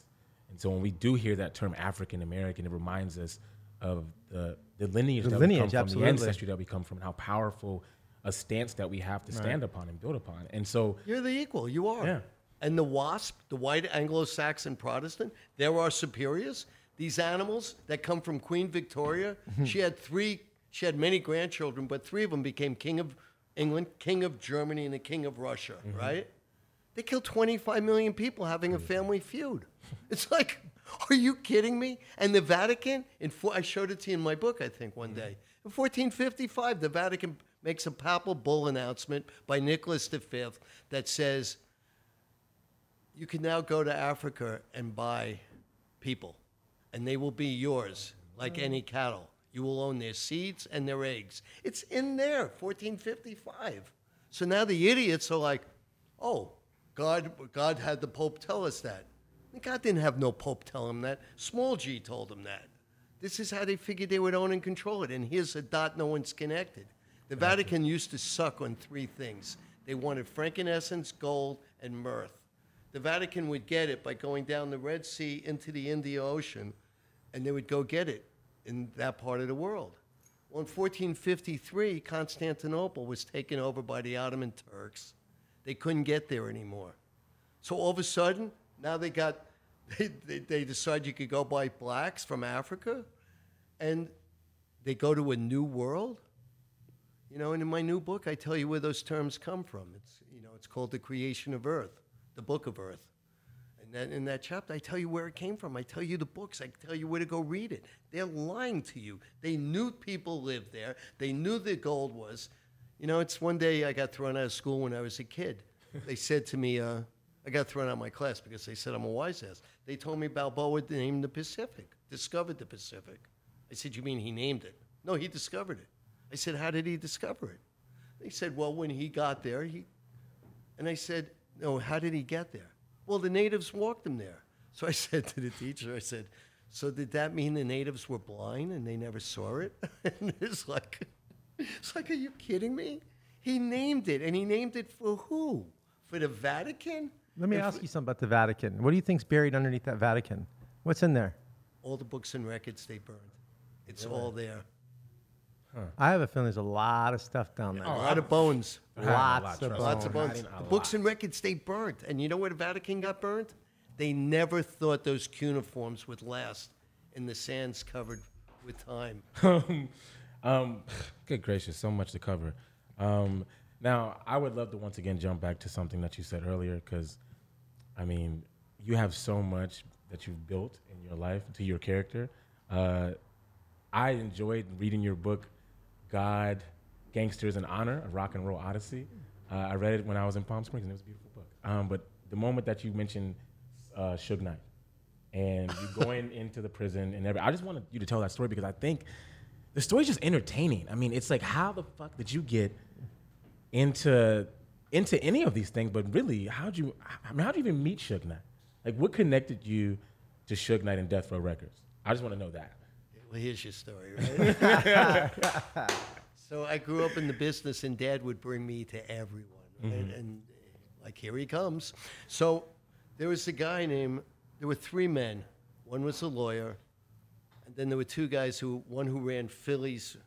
And so when we do hear that term African American, it reminds us of the the lineage The that lineage, we come from, absolutely. the ancestry that we come from, and how powerful a stance that we have to stand upon and build upon. And so You're the equal. You are. Yeah. And the WASP, the white Anglo-Saxon Protestant, they're our superiors. These animals that come from Queen Victoria, mm-hmm. she had three. She had many grandchildren, but three of them became king of England, king of Germany, and the king of Russia. Mm-hmm. Right? They killed 25 million people having a family feud. [LAUGHS] It's like, are you kidding me? And the Vatican, in four, I showed it to you in my book, I think, one day. Mm-hmm. In 1455, the Vatican makes a papal bull announcement by Nicholas V that says, you can now go to Africa and buy people, and they will be yours like mm-hmm. any cattle. You will own their seeds and their eggs. It's in there, 1455. So now the idiots are like, oh, God, God had the Pope tell us that. God didn't have no Pope tell him that. Small G told him that. This is how they figured they would own and control it. And here's a dot no one's connected. The Vatican used to suck on three things. They wanted frankincense, gold, and mirth. The Vatican would get it by going down the Red Sea into the Indian Ocean, and they would go get it in that part of the world. Well, in 1453, Constantinople was taken over by the Ottoman Turks. They couldn't get there anymore. So all of a sudden, now they got, [LAUGHS] they, they, they decide you could go buy blacks from Africa, and they go to a new world. You know, and in my new book, I tell you where those terms come from. It's, you know, it's called The Creation of Earth, the Book of Earth. And then in that chapter, I tell you where it came from. I tell you the books. I tell you where to go read it. They're lying to you. They knew people lived there. They knew the gold was. You know, it's one day I got thrown out of school when I was a kid. They said to me, uh, I got thrown out of my class because they said I'm a wise ass. They told me Balboa named the Pacific, discovered the Pacific. I said, You mean he named it? No, he discovered it. I said, How did he discover it? They said, Well, when he got there, he. And I said, No, how did he get there? Well, the natives walked him there. [LAUGHS] So I said to the teacher, I said, So did that mean the natives were blind and they never saw it? [LAUGHS] And it's like, it's like, are you kidding me? He named it, and he named it for who? For the Vatican? Let me And ask for- you something about the Vatican. What do you think's buried underneath that Vatican? What's in there? All the books and records they burned. It's all there. I have a feeling there's a lot of stuff down there. A lot of bones. I have a Lots lot, of trust me. Lots of bones. bones. Hiding a The books lot. and records they burned. And you know where the Vatican got burned? They never thought those cuneiforms would last in the sands covered with time. [LAUGHS] um, good gracious, so much to cover. Um, now, I would love to once again jump back to something that you said earlier, because, I mean, you have so much that you've built in your life to your character. Uh, I enjoyed reading your book, God, Gangsters and Honor, a Rock and Roll Odyssey. Uh, I read it when I was in Palm Springs, and it was a beautiful book. Um, but the moment that you mentioned uh, Suge Knight, and you [LAUGHS] going into the prison and everything. I just wanted you to tell that story because I think the story's just entertaining. I mean, it's like how the fuck did you get into into any of these things? But really, how'd you? I mean, how'd you even meet Suge Knight? Like, what connected you to Suge Knight and Death Row Records? I just want to know that. Well, here's your story, right? [LAUGHS] so I grew up in the business, and Dad would bring me to everyone, right? And uh, like, here he comes. So there was a guy named. There were three men. One was a lawyer, and then there were two guys who. One who ran Philly's,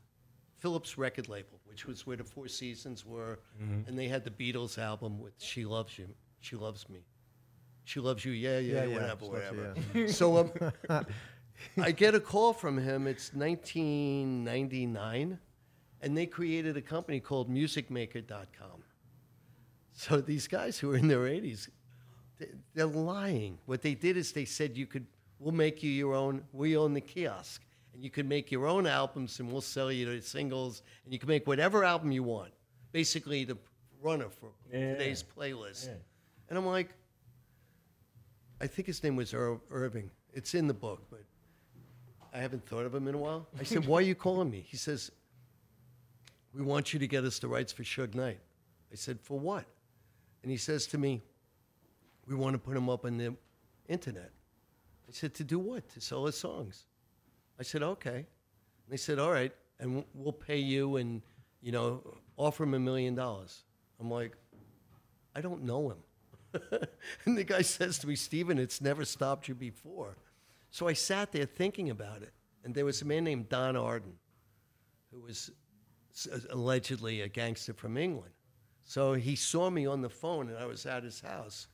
Philips record label, which was where the Four Seasons were, and they had the Beatles album with "She Loves You," "She Loves Me." She loves you, yeah, yeah, Yeah, yeah, whatever, loves you, whatever. So um, [LAUGHS] I get a call from him. It's 1999, and they created a company called MusicMaker.com. So these guys who are in their 80s, they're lying. What they did is they said you could, we'll make you your own. We own the kiosk, and you can make your own albums, and we'll sell you the singles, and you can make whatever album you want. Basically, the runner for Yeah. today's playlist. And I'm like, I think his name was Ir- Irving. It's in the book, but I haven't thought of him in a while. I said, Why are you calling me? He says, We want you to get us the rights for Suge Knight. I said, For what? And he says to me, We want to put him up on the internet. I said, To do what? To sell his songs. I said, Okay. And they said, All right, and we'll pay you and, you know, offer him a million dollars. I'm like, I don't know him. [LAUGHS] and the guy says to me, Steven, it's never stopped you before. So I sat there thinking about it. And there was a man named Don Arden who was uh, allegedly a gangster from England. So he saw me on the phone and I was at his house.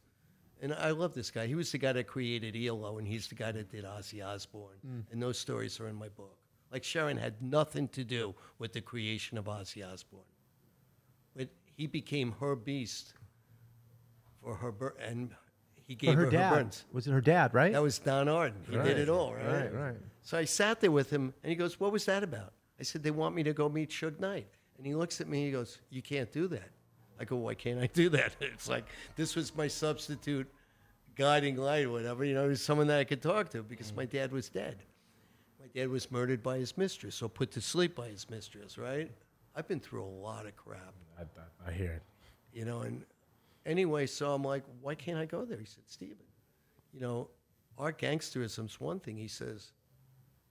And I love this guy. He was the guy that created ELO and he's the guy that did Ozzy Osbourne. Mm. And those stories are in my book. Like Sharon had nothing to do with the creation of Ozzy Osbourne. But he became her beast for her bur- and he gave her her, dad. her burns. Was it her dad, right? That was Don Arden. He Right, did it all, right? right, right. So I sat there with him, and he goes, "What was that about?" I said, "They want me to go meet Suge Knight." And he looks at me, he goes, "You can't do that." I go, oh, "Why can't I do that?" [LAUGHS] It's like this was my substitute guiding light or whatever. You know, he was someone that I could talk to because my dad was dead. My dad was murdered by his mistress, or put to sleep by his mistress. Right? I've been through a lot of crap I, I, I hear it. you know, and anyway, so I'm like, why can't I go there? He said, Stephen, you know, our gangsterism's one thing. He says,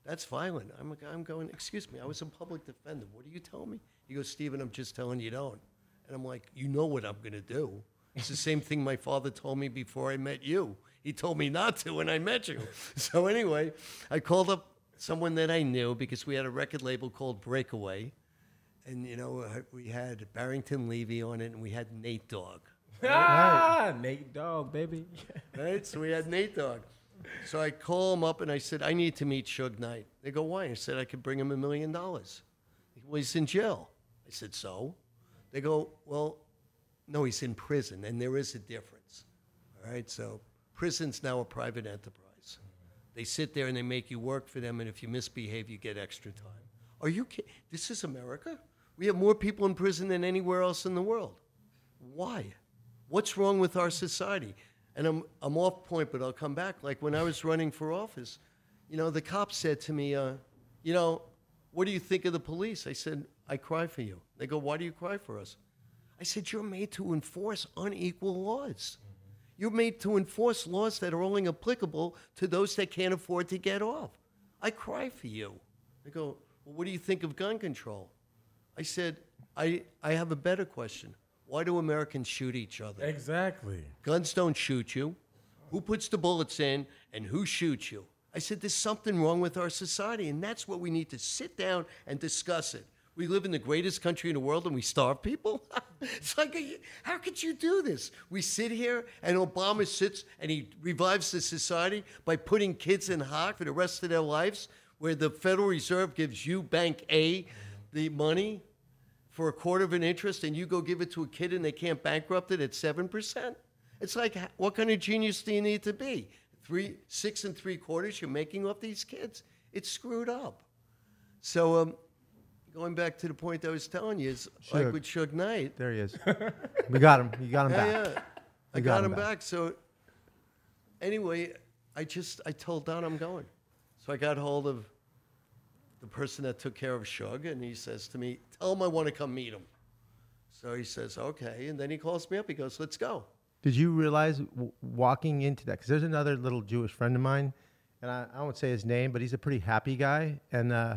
that's violent. I'm, I'm going, excuse me, I was a public defender. What do you tell me? He goes, Stephen, I'm just telling you don't. And I'm like, you know what I'm going to do. It's the same thing my father told me before I met you. He told me not to when I met you. [LAUGHS] So anyway, I called up someone that I knew because we had a record label called Breakaway. And, you know, we had Barrington Levy on it and we had Nate Dogg. [LAUGHS] Ah, Nate Dogg, baby. [LAUGHS] right? So we had Nate Dogg. So I call him up and I said, I need to meet Suge Knight. They go, why? I said, I could bring him a million dollars. Well, he's in jail. I said, so? They go, well, no, he's in prison, and there is a difference. All right, so prison's now a private enterprise. They sit there and they make you work for them, and if you misbehave, you get extra time. Are you kidding? This is America? We have more people in prison than anywhere else in the world. Why? What's wrong with our society? And I'm, I'm off point, but I'll come back. Like when I was running for office, you know, the cop said to me, uh, you know, what do you think of the police? I said, I cry for you. They go, why do you cry for us? I said, you're made to enforce unequal laws. You're made to enforce laws that are only applicable to those that can't afford to get off. I cry for you. They go, well, what do you think of gun control? I said, I, I have a better question. Why do Americans shoot each other? Exactly. Guns don't shoot you. Who puts the bullets in and who shoots you? I said, there's something wrong with our society, and that's what we need to sit down and discuss it. We live in the greatest country in the world and we starve people? [LAUGHS] it's like, how could you do this? We sit here and Obama sits and he revives the society by putting kids in hock for the rest of their lives, where the Federal Reserve gives you, Bank A, the money for a quarter of an interest and you go give it to a kid and they can't bankrupt it at 7%? It's like, what kind of genius do you need to be? Three, six and three quarters you're making off these kids? It's screwed up. So, um, going back to the point I was telling you, is Suge. like with Suge Knight. There he is. we got him. You got him Yeah, back. yeah. I got, got him back. back. So, anyway, I just I told Don I'm going. So I got hold of the person that took care of Suge, and he says to me, "Tell him I want to come meet him." So he says, "Okay," and then he calls me up. He goes, "Let's go." Did you realize w- walking into that? Because there's another little Jewish friend of mine, and I, I won't say his name, but he's a pretty happy guy, and uh,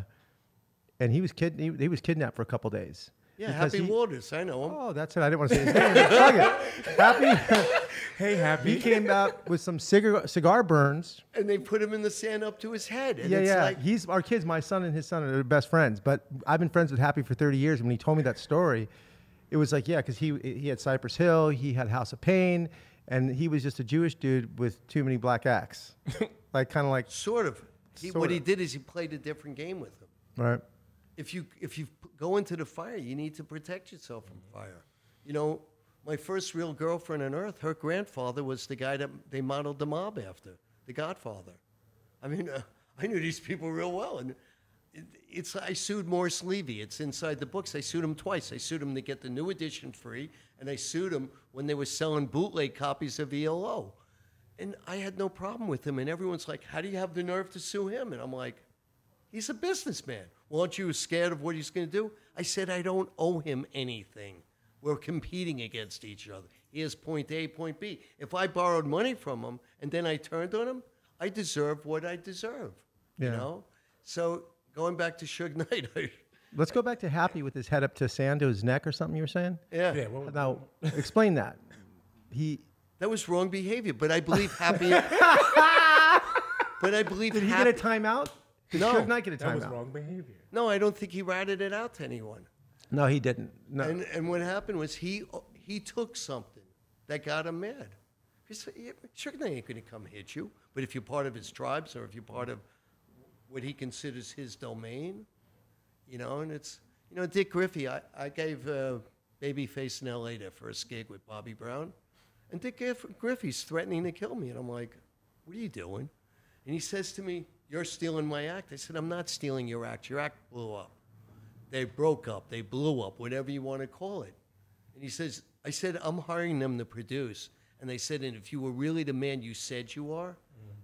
and he was kid he, he was kidnapped for a couple days. Yeah, Happy he- Walters. I know him. Oh, that's it. I didn't want to say his name. but fuck it. Happy. Hey, happy. he came out with some cigar cigar burns. And they put him in the sand up to his head. And yeah, it's yeah. like, He's our kids. My son and his son are best friends. But I've been friends with Happy for 30 years. And when he told me that story, it was like, yeah, because he he had Cypress Hill, he had House of Pain, and he was just a Jewish dude with too many black acts, [LAUGHS] like kind of like sort of. He, Sort what he did is he played a different game with them. right. if you if you go into the fire, you need to protect yourself from fire. You know, my first real girlfriend on earth, her grandfather was the guy that they modeled the mob after, the Godfather. I mean, uh, [LAUGHS] I knew these people real well, and it, it's I sued Morris Levy. It's inside the books. I sued him twice. I sued him to get the new edition free, and I sued him when they were selling bootleg copies of ELO. And I had no problem with him. And everyone's like, "How do you have the nerve to sue him?" And I'm like, He's a businessman. Well, aren't you scared of what he's going to do? I said, I don't owe him anything. We're competing against each other. He has point A, point B. If I borrowed money from him and then I turned on him, I deserve what I deserve. You know? So going back to Suge Knight, I, Let's go back to Happy with his head up to Sando's neck or something you were saying. yeah, Yeah, well, Now, [LAUGHS] explain that. He that was wrong behavior. But I believe happy. [LAUGHS] but I believe did he Happy- get a timeout? Did No. Suge Knight get a timeout? that was wrong behavior. No, I don't think he ratted it out to anyone. No, he didn't. No. And, and what happened was he he took something that got him mad. He said, yeah, Suge Knight ain't going to come hit you. But if you're part of his tribes or if you're part of what he considers his domain, you know, and it's, you know, Dick Griffey, I, I gave uh, Babyface in L.A. their first gig with Bobby Brown. And Dick Griff- Griffey's threatening to kill me. And I'm like, what are you doing? And he says to me, you're stealing my act. I said, I'm not stealing your act. Your act blew up. They broke up. They blew up, whatever you want to call it. And he says, I said, I'm hiring them to produce. And they said, and if you were really the man you said you are,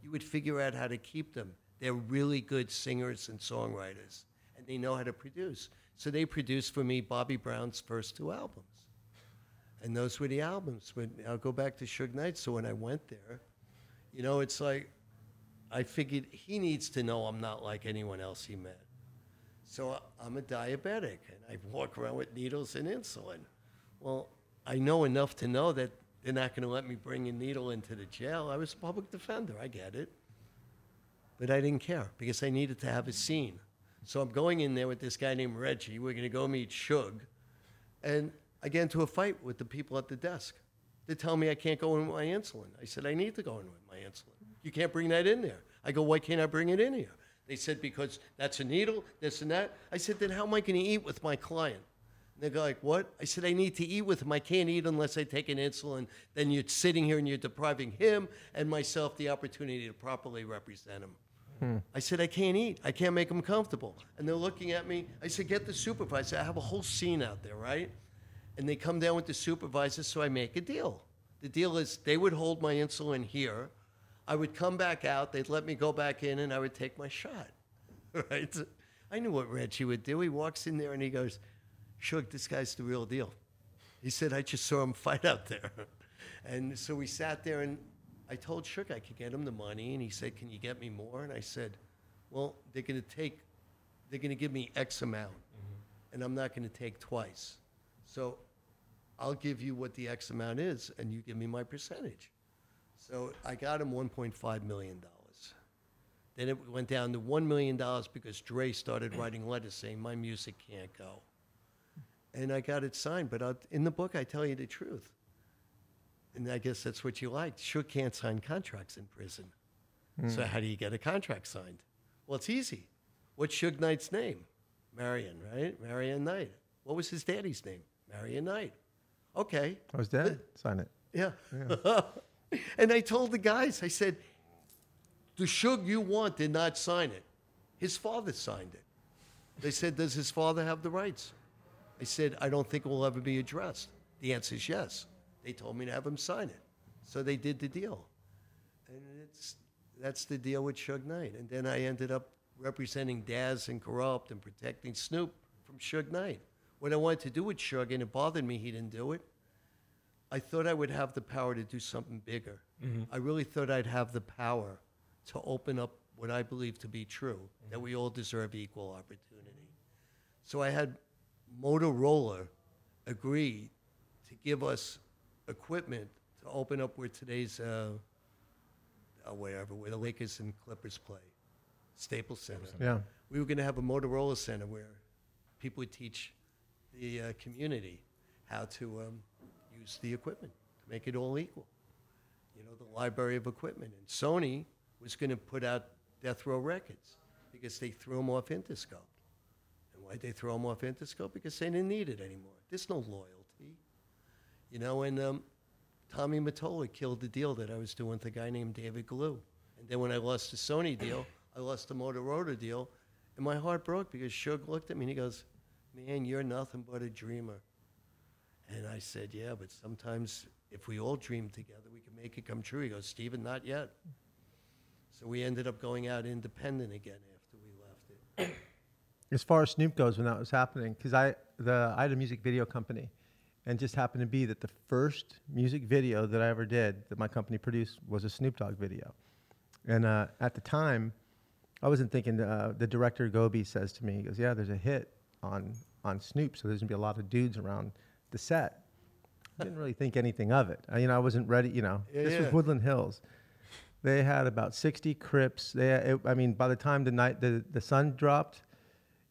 you would figure out how to keep them. They're really good singers and songwriters, and they know how to produce. So they produced for me Bobby Brown's first two albums. And those were the albums. But I'll go back to Suge Knight. So when I went there, you know, it's like I figured he needs to know I'm not like anyone else he met. So I'm a diabetic, and I walk around with needles and insulin. Well, I know enough to know that they're not going to let me bring a needle into the jail. I was a public defender. I get it. But I didn't care because I needed to have a scene. So I'm going in there with this guy named Reggie. We're going to go meet Suge. And I get into a fight with the people at the desk. They tell me I can't go in with my insulin. I said, I need to go in with my insulin. You can't bring that in there. I go, why can't I bring it in here? They said, because that's a needle, this and that. I said, then how am I going to eat with my client? And they go like, what? I said, I need to eat with him. I can't eat unless I take an insulin. Then you're sitting here and you're depriving him and myself the opportunity to properly represent him. Hmm. I said, I can't eat. I can't make them comfortable. And they're looking at me. I said, get the supervisor. I have a whole scene out there, right? And they come down with the supervisor, so I make a deal. The deal is they would hold my insulin here. I would come back out. They'd let me go back in, and I would take my shot. [LAUGHS] Right? I knew what Reggie would do. He walks in there and he goes, Suge, this guy's the real deal. He said, I just saw him [LAUGHS] fight out there. And so we sat there and I told Shook I could get him the money. And he said, Can you get me more? And I said, Well, they're going to take, they're going to give me X amount. Mm-hmm. And I'm not going to take twice. So I'll give you what the X amount is and you give me my percentage. So I got him $1.5 million. Then it went down to $1 million because Dre started [CLEARS THROAT] writing letters saying, My music can't go. And I got it signed. But i in the book, I tell you the truth. And I guess that's what you like. Sure can't sign contracts in prison. So hmm. how do you get a contract signed? Well, it's easy. What's Suge Knight's name? Marion, right? Marion Knight. What was his daddy's name? Marion Knight. Okay. Oh, I was dead. Sign it. Yeah. [LAUGHS] and I told the guys, I said, the Suge you want did not sign it. His father signed it. They said, does his father have the rights? I said, I don't think it will ever be addressed. The answer is yes. They told me to have him sign it. So they did the deal. And it's, that's the deal with Suge Knight. And then I ended up representing Daz and Kurupt and protecting Snoop from Suge Knight. What I wanted to do with Suge, and it bothered me he didn't do it, I thought I would have the power to do something bigger. Mm-hmm. I really thought I'd have the power to open up what I believe to be true, mm-hmm. that we all deserve equal opportunity. So I had Motorola agree to give us equipment to open up where today's, uh, uh, wherever, where the Lakers and Clippers play, Staples Center. Yeah. We were going to have a Motorola Center where people would teach the uh, community how to um, use the equipment to make it all equal. You know, the library of equipment. And Sony was going to put out Death Row Records because they threw them off Interscope. And why'd they throw them off Interscope? Because they didn't need it anymore. There's no loyalty. You know, and um, Tommy Mottola killed the deal that I was doing with a guy named David Glew. And then when I lost the Sony deal, I lost the Motorola deal, and my heart broke because Suge looked at me and he goes, Man, you're nothing but a dreamer. And I said, Yeah, but sometimes if we all dream together, we can make it come true. He goes, Steven, not yet. So we ended up going out independent again after we left it. as far as Snoop goes, when that was happening, because I the I had a music video company, and just happened to be that the first music video that I ever did that my company produced was a Snoop Dogg video, and uh, at the time, I wasn't thinking. Uh, the director Gobi says to me, he goes, "Yeah, there's a hit on on Snoop, so there's gonna be a lot of dudes around the set." I didn't really think anything of it. I, you know, I wasn't ready. You know, Yeah, this yeah. was Woodland Hills. They had about 60 Crips. They, it, I mean, by the time the night the, the sun dropped,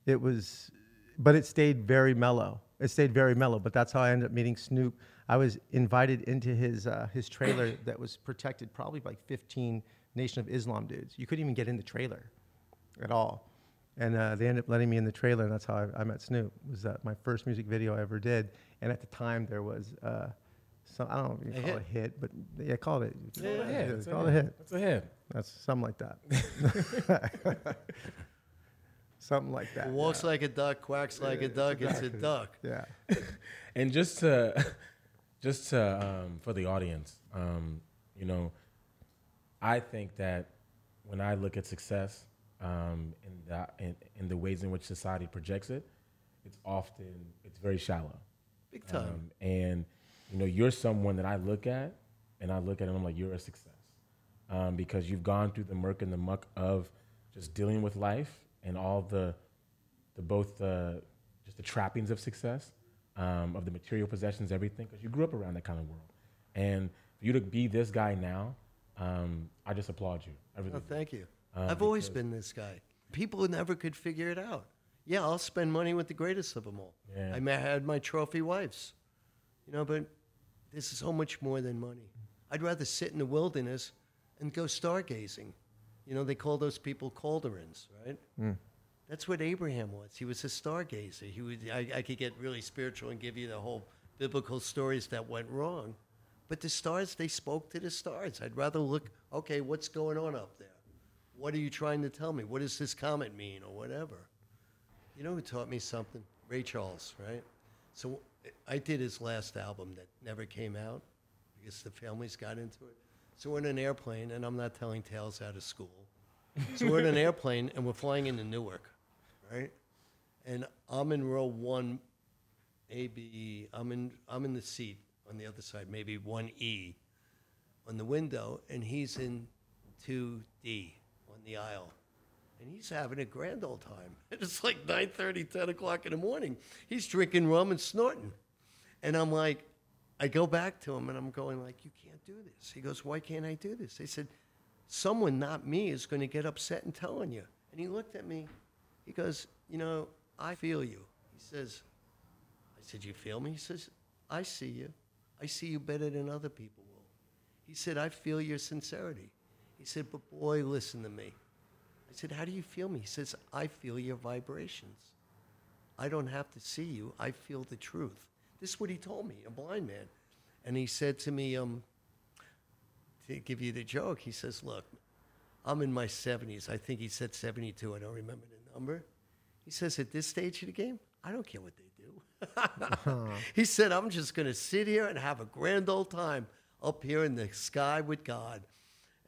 it was, but it stayed very mellow. It stayed very mellow. But that's how I ended up meeting Snoop. I was invited into his uh, his trailer [CLEARS THROAT] that was protected probably by like 15 Nation of Islam dudes. You couldn't even get in the trailer, at all. And uh, they ended up letting me in the trailer, and that's how I, I met Snoop. It Was that my first music video I ever did? And at the time, there was uh, some I don't know if you A call it a hit, but yeah, call it. Yeah, Yeah, it's call it a hit. It's a hit. That's something like that. [LAUGHS] [LAUGHS] [LAUGHS] something like that. Walks like a duck, quacks like a duck. It's a duck. [LAUGHS] Yeah. [LAUGHS] And just to, [LAUGHS] just to, um, for the audience, um, you know, I think that when I look at success um, in, the, in, in the ways in which society projects it, it's often, it's very shallow. Big time. Um, and, you know, you're someone that I look at and I look at and I'm like, you're a success. Um, because you've gone through the murk and the muck of just dealing with life and all the, the both the, just the trappings of success, um, of the material possessions, everything, because you grew up around that kind of world. And for you to be this guy now, um, I just applaud you. I really Oh, thank you. Um, I've always been this guy. People never could figure it out. Yeah, I'll spend money with the greatest of them all. Yeah. I had my trophy wives, you know, but this is so much more than money. I'd rather sit in the wilderness and go stargazing. You know, they call those people Chaldeans, right? Hmm. That's what Abraham was. He was a stargazer. He would, I, I could get really spiritual and give you the whole biblical stories that went wrong. But the stars, they spoke to the stars. I'd rather look, okay, what's going on up there? What are you trying to tell me? What does this comet mean or whatever? You know who taught me something? Ray Charles, right? So I did his last album that never came out because the families got into it. So we're in an airplane, and I'm not telling tales out of school. So we're in an [LAUGHS] airplane, and we're flying into Newark, right? And I'm in row one, A, B, E. I'm in, I'm in the seat on the other side, maybe 1E on the window, and he's in 2D on the aisle. And he's having a grand old time. And [LAUGHS] it's like 9.30, 10 o'clock in the morning. He's drinking rum and snorting. And I'm like, I go back to him and I'm going like, you can't do this. He goes, why can't I do this? I said, someone, not me, is going to get upset and telling you. And he looked at me. He goes, you know, I feel you. He says, I said, you feel me? He says, I see you. I see you better than other people will. He said, I feel your sincerity. He said, but boy, listen to me. I said, how do you feel me? He says, I feel your vibrations. I don't have to see you. I feel the truth. This is what he told me, a blind man. And he said to me, um, to give you the joke, he says, look, I'm in my 70s. I think he said 72. I don't remember the number. He says, at this stage of the game, I don't care what they do. [LAUGHS] he said, I'm just going to sit here and have a grand old time up here in the sky with God.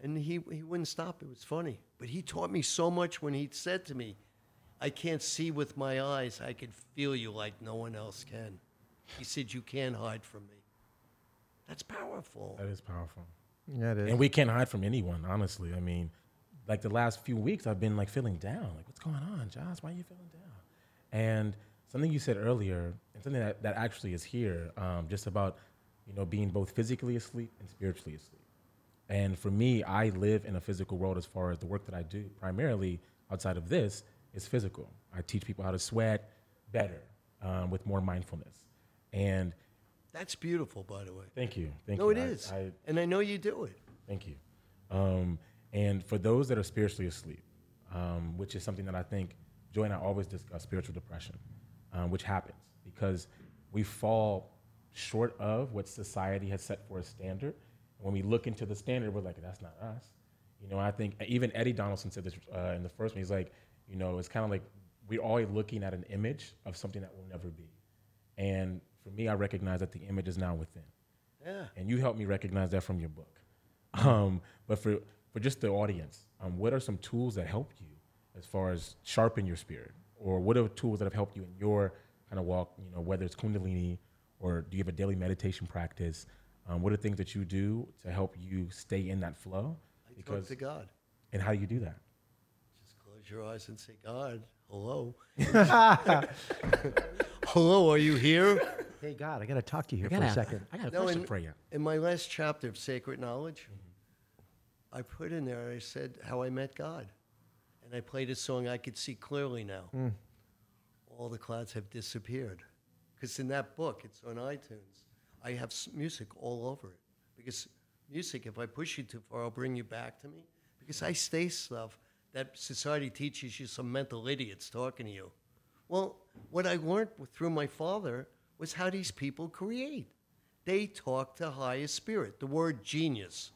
And he, he wouldn't stop. It was funny. But he taught me so much when he said to me, I can't see with my eyes. I can feel you like no one else can. He said, You can't hide from me. That's powerful. That is powerful. Yeah, it is. And we can't hide from anyone, honestly. I mean, like the last few weeks, I've been like feeling down. Like, what's going on, Josh? Why are you feeling down? And something you said earlier, and something that, that actually is here, um, just about, you know, being both physically asleep and spiritually asleep. And for me, I live in a physical world as far as the work that I do, primarily outside of this, is physical. I teach people how to sweat better um, with more mindfulness. And That's beautiful, by the way. thank you. Thank No, you. it I- is. I, and I know you do it. Thank you. Um, and for those that are spiritually asleep, um, which is something that I think Joy and I always discuss spiritual depression, um, which happens because we fall short of what society has set for a standard. When we look into the standard, we're like, that's not us. You know, I think even Eddie Donaldson said this uh, in the first one. He's like, you know, it's kind of like we're always looking at an image of something that will never be. And for me, I recognize that the image is now within Yeah. and you helped me recognize that from your book. Um, but for for just the audience, um, what are some tools that help you as far as sharpen your spirit, or what are tools that have helped you in your kind of walk? You know, whether it's Kundalini or do you have a daily meditation practice? Um, what are things that you do to help you stay in that flow? I talk to God. and how do you do that? Just close your eyes and say, God, hello. [LAUGHS] hello, are you here? Hey, God, I got to talk to you here I for a got second. I got a No, question in- for you. In my last chapter of Sacred Knowledge, mm-hmm. I put in there, I said how I met God. And I played a song I could see clearly now. Mm. All the clouds have disappeared. Because in that book, it's on iTunes, I have s- music all over it. Because music, if I push you too far, I'll bring you back to me. Because I stay stuff that society teaches you some mental idiots talking to you. Well, what I learned through my father was how these people create. They talk to highest spirit. The word genius,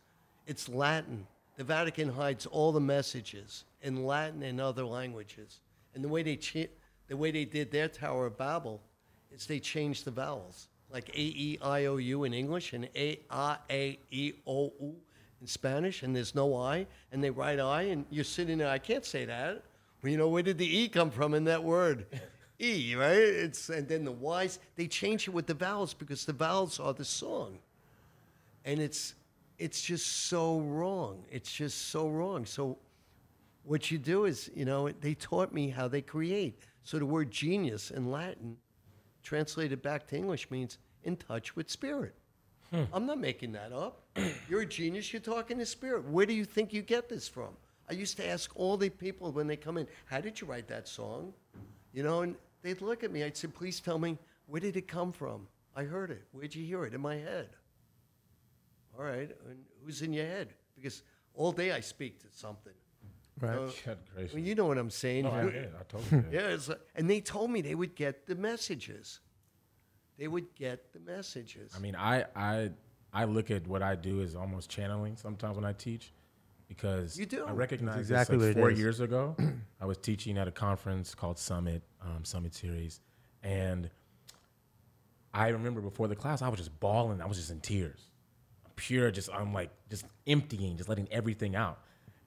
it's Latin. The Vatican hides all the messages in Latin and other languages. And the way they cha- the way they did their Tower of Babel is they changed the vowels, like A E I O U in English and A A A E O U in Spanish, and there's no I, and they write I, and you're sitting there. I can't say that. Well, you know where did the E come from in that word? [LAUGHS] E, right? It's and then the Y's. They change it with the vowels because the vowels are the song and it's it's just so wrong. It's just so wrong. So what you do is, you know, they taught me how they create. So the word genius in Latin, translated back to English, means in touch with spirit. I'm not making that up. [CLEARS THROAT] You're a genius. You're talking to spirit. Where do you think you get this from? I used to ask all the people when they come in, "How did you write that song?" You know, and they'd look at me. I'd say, "Please tell me where did it come from? I heard it. Where'd you hear it? In my head." All right, and who's in your head? Because all day I speak to something. Right. Uh, Good well, you know what I'm saying. No, I did. I totally did. [LAUGHS] Yeah, it's like, and they told me they would get the messages. They would get the messages. I mean, I, I I look at what I do as almost channeling sometimes when I teach, because You do. I recognize That's this, exactly like four is. years ago. [CLEARS THROAT] I was teaching at a conference called Summit um, Summit Series, and I remember before the class I was just bawling. I was just in tears, pure. Just I'm like just emptying, just letting everything out.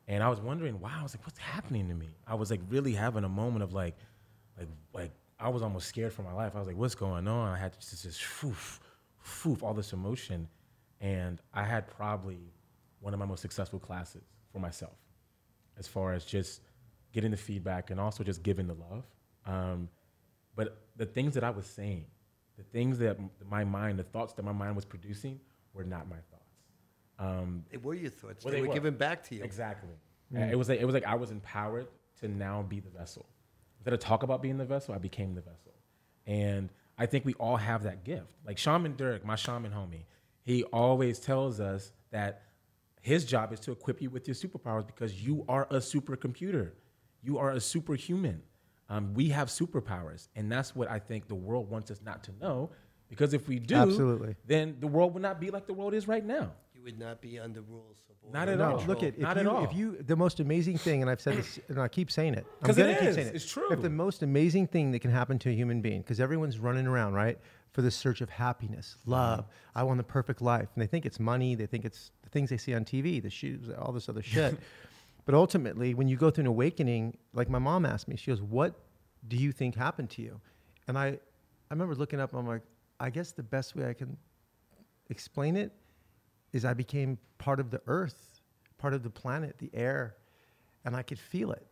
And I was wondering why. I was like, what's happening to me? I was like really having a moment of like, like, like I was almost scared for my life. I was like, what's going on? I had just this foof, foof, all this emotion. And I had probably one of my most successful classes for myself as far as just getting the feedback and also just giving the love. Um, but the things that I was saying, the things that my mind, the thoughts that my mind was producing were not my thoughts. Um, they were your thoughts. Well, they, they were were. given back to you. Exactly. Uh, It was like it was like I was empowered to now be the vessel. Instead of talk about being the vessel, I became the vessel. And I think we all have that gift. Like Shaman Dirk, my shaman homie, he always tells us that his job is to equip you with your superpowers because you are a supercomputer. You are a superhuman. Um, we have superpowers, and that's what I think the world wants us not to know. Because if we do, Absolutely. then the world would not be like the world is right now. You would not be under rules of order. Not at No, all. look at if Not you, at all. if you the most amazing thing, and I've said this, and I keep saying it, I'm 'Cause it gonna keep is. saying it. It's true. If the most amazing thing that can happen to a human being, because everyone's running around right for the search of happiness, mm-hmm. love. I want the perfect life, and they think it's money. They think it's the things they see on TV, the shoes, all this other shit. [LAUGHS] but ultimately, when you go through an awakening, like my mom asked me, she goes, "What do you think happened to you?" And I, I remember looking up. I'm like, I guess the best way I can explain it is I became part of the earth, part of the planet, the air, and I could feel it.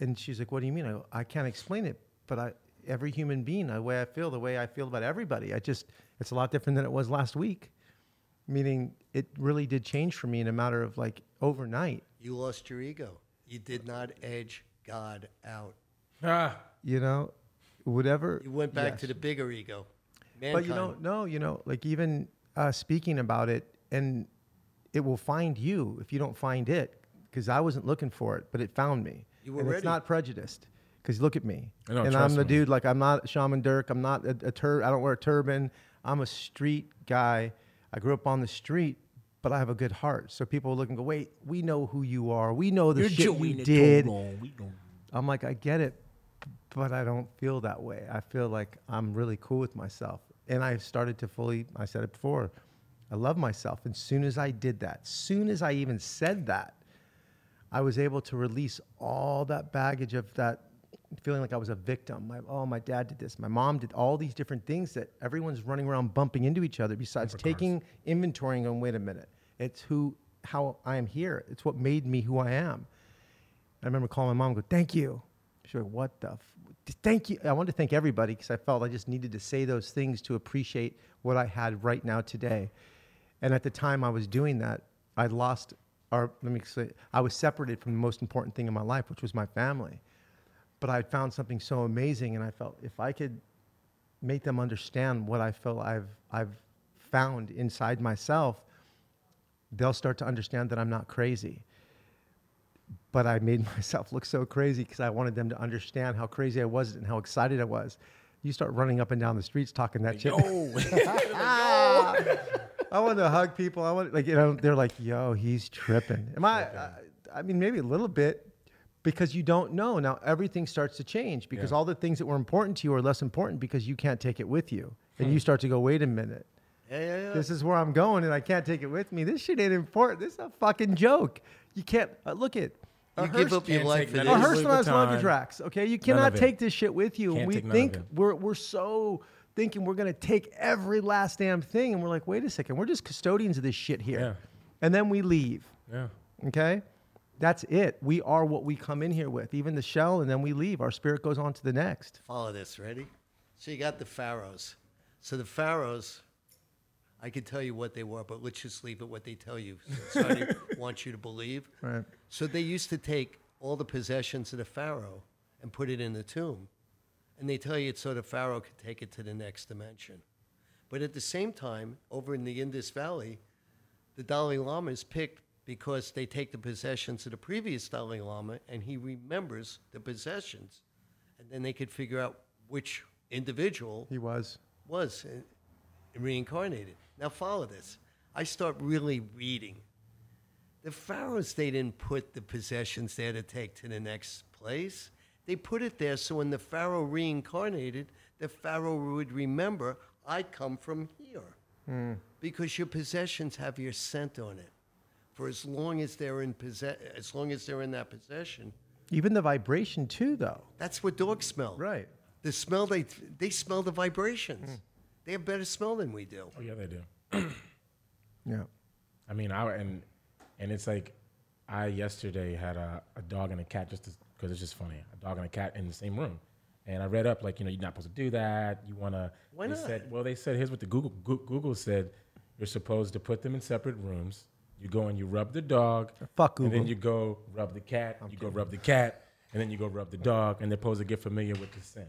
And she's like, "What do you mean?" I go, "I can't explain it, but I, every human being, the way I feel, the way I feel about everybody, I just, it's a lot different than it was last week. Meaning, it really did change for me in a matter of like overnight. You lost your ego. You did not edge God out. Ah, You know, whatever. You went back to the bigger ego. But you know, Mankind. no, you know, like even uh, speaking about it, and it will find you if you don't find it, because I wasn't looking for it, but it found me. You were and ready. it's not prejudiced, because look at me, I know, and I'm the me. dude. Like I'm not Shaman Dirk. I'm not a, a tur. I don't wear a turban. I'm a street guy. I grew up on the street, but I have a good heart. So people look and go, "Wait, we know who you are. We know the shit you did." I'm like, I get it, but I don't feel that way. I feel like I'm really cool with myself. And I started to fully, I said it before, I love myself. And soon as I did that, soon as I even said that, I was able to release all that baggage of that feeling like I was a victim. My, oh, my dad did this. My mom did all these different things that everyone's running around bumping into each other. Besides taking inventory and going, wait a minute, it's who, how I am here. It's what made me who I am. I remember calling my mom, and go, thank you. She's like, what the? F-? Thank you. I wanted to thank everybody because I felt I just needed to say those things to appreciate what I had right now today. And at the time I was doing that, I lost, or let me say, I was separated from the most important thing in my life, which was my family. But I found something so amazing, and I felt if I could make them understand what I feel I've, I've found inside myself, they'll start to understand that I'm not crazy but I made [LAUGHS] myself look so crazy because I wanted them to understand how crazy I was and how excited I was. You start running up and down the streets talking that shit. [LAUGHS] [LAUGHS] I want to hug people. I want like you know they're like, "Yo, he's tripping." Am I? I, I mean, maybe a little bit because you don't know. Now everything starts to change because Yeah. all the things that were important to you are less important because you can't take it with you, and you start to go, "Wait a minute." Yeah, yeah, yeah. This is where I'm going, and I can't take it with me. This shit ain't important. This is a fucking joke. You can't uh, look at. you give up your life for none a of this. it. hearse Louis has luggage Vuitton. racks. Okay, you cannot take this shit with you. Can't we take none of think we're we're so thinking we're gonna take every last damn thing, and we're like, wait a second, we're just custodians of this shit here, Yeah. and then we leave. Yeah. Okay, that's it. We are what we come in here with, even the shell, and then we leave. Our spirit goes on to the next. Follow this, ready? So you got the pharaohs. So the pharaohs, I could tell you what they were, but let's just leave it what they tell you. So I [LAUGHS] want you to believe. Right. So they used to take all the possessions of the pharaoh and put it in the tomb, and they tell you it's so the pharaoh could take it to the next dimension. But at the same time, over in the Indus Valley, the Dalai Lama is picked because they take the possessions of the previous Dalai Lama and he remembers the possessions. And then they could figure out which individual He was. was uh, reincarnated. Now, follow this. I start really reading. The pharaohs, they didn't put the possessions there to take to the next place. They put it there so when the pharaoh reincarnated, the pharaoh would remember, I come from here. Hmm. Because your possessions have your scent on it. For as long as they're in possess- as long as they're in that possession, Even the vibration too, though. that's what dogs smell. Right. The smell they they smell the vibrations. Hmm. They have better smell than we do. Oh yeah, they do. [CLEARS THROAT] Yeah. I mean, I and and it's like I yesterday had a, a dog and a cat just because it's just funny. A dog and a cat in the same room, and I read up like you know you're not supposed to do that. You want to. Why not? Said, well, they said here's what the Google Google said. You're supposed to put them in separate rooms. You go and you rub the dog. Fuck Google. And then you go rub the cat. you go rub the cat, and then you go rub the dog, and they're supposed to get familiar with the scent.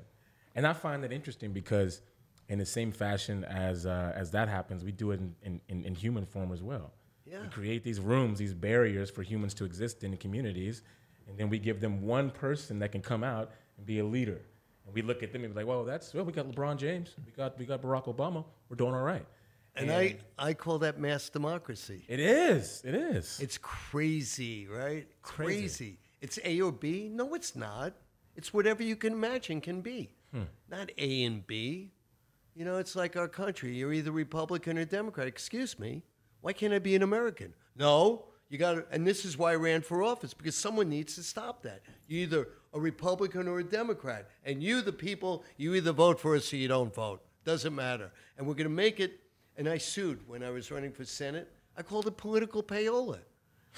And I find that interesting because, in the same fashion as uh, as that happens, we do it in, in, in, in human form as well. Yeah. We create these rooms, these barriers for humans to exist in communities, and then we give them one person that can come out and be a leader. And we look at them and be like, "Well, that's well, we got LeBron James, we got we got Barack Obama, we're doing all right." And I, I call that mass democracy. it is, it is. It's crazy, right? crazy. Crazy. It's A or B? No, it's not. It's whatever you can imagine can be. Hmm. Not A and B. You know, it's like our country. You're either Republican or Democrat. Excuse me. Why can't I be an American? No, you got and this is why I ran for office because someone needs to stop that. You're either a Republican or a Democrat. And you, the people, you either vote for us or you don't vote. Doesn't matter. And we're going to make it. And I sued when I was running for Senate. I called it political payola.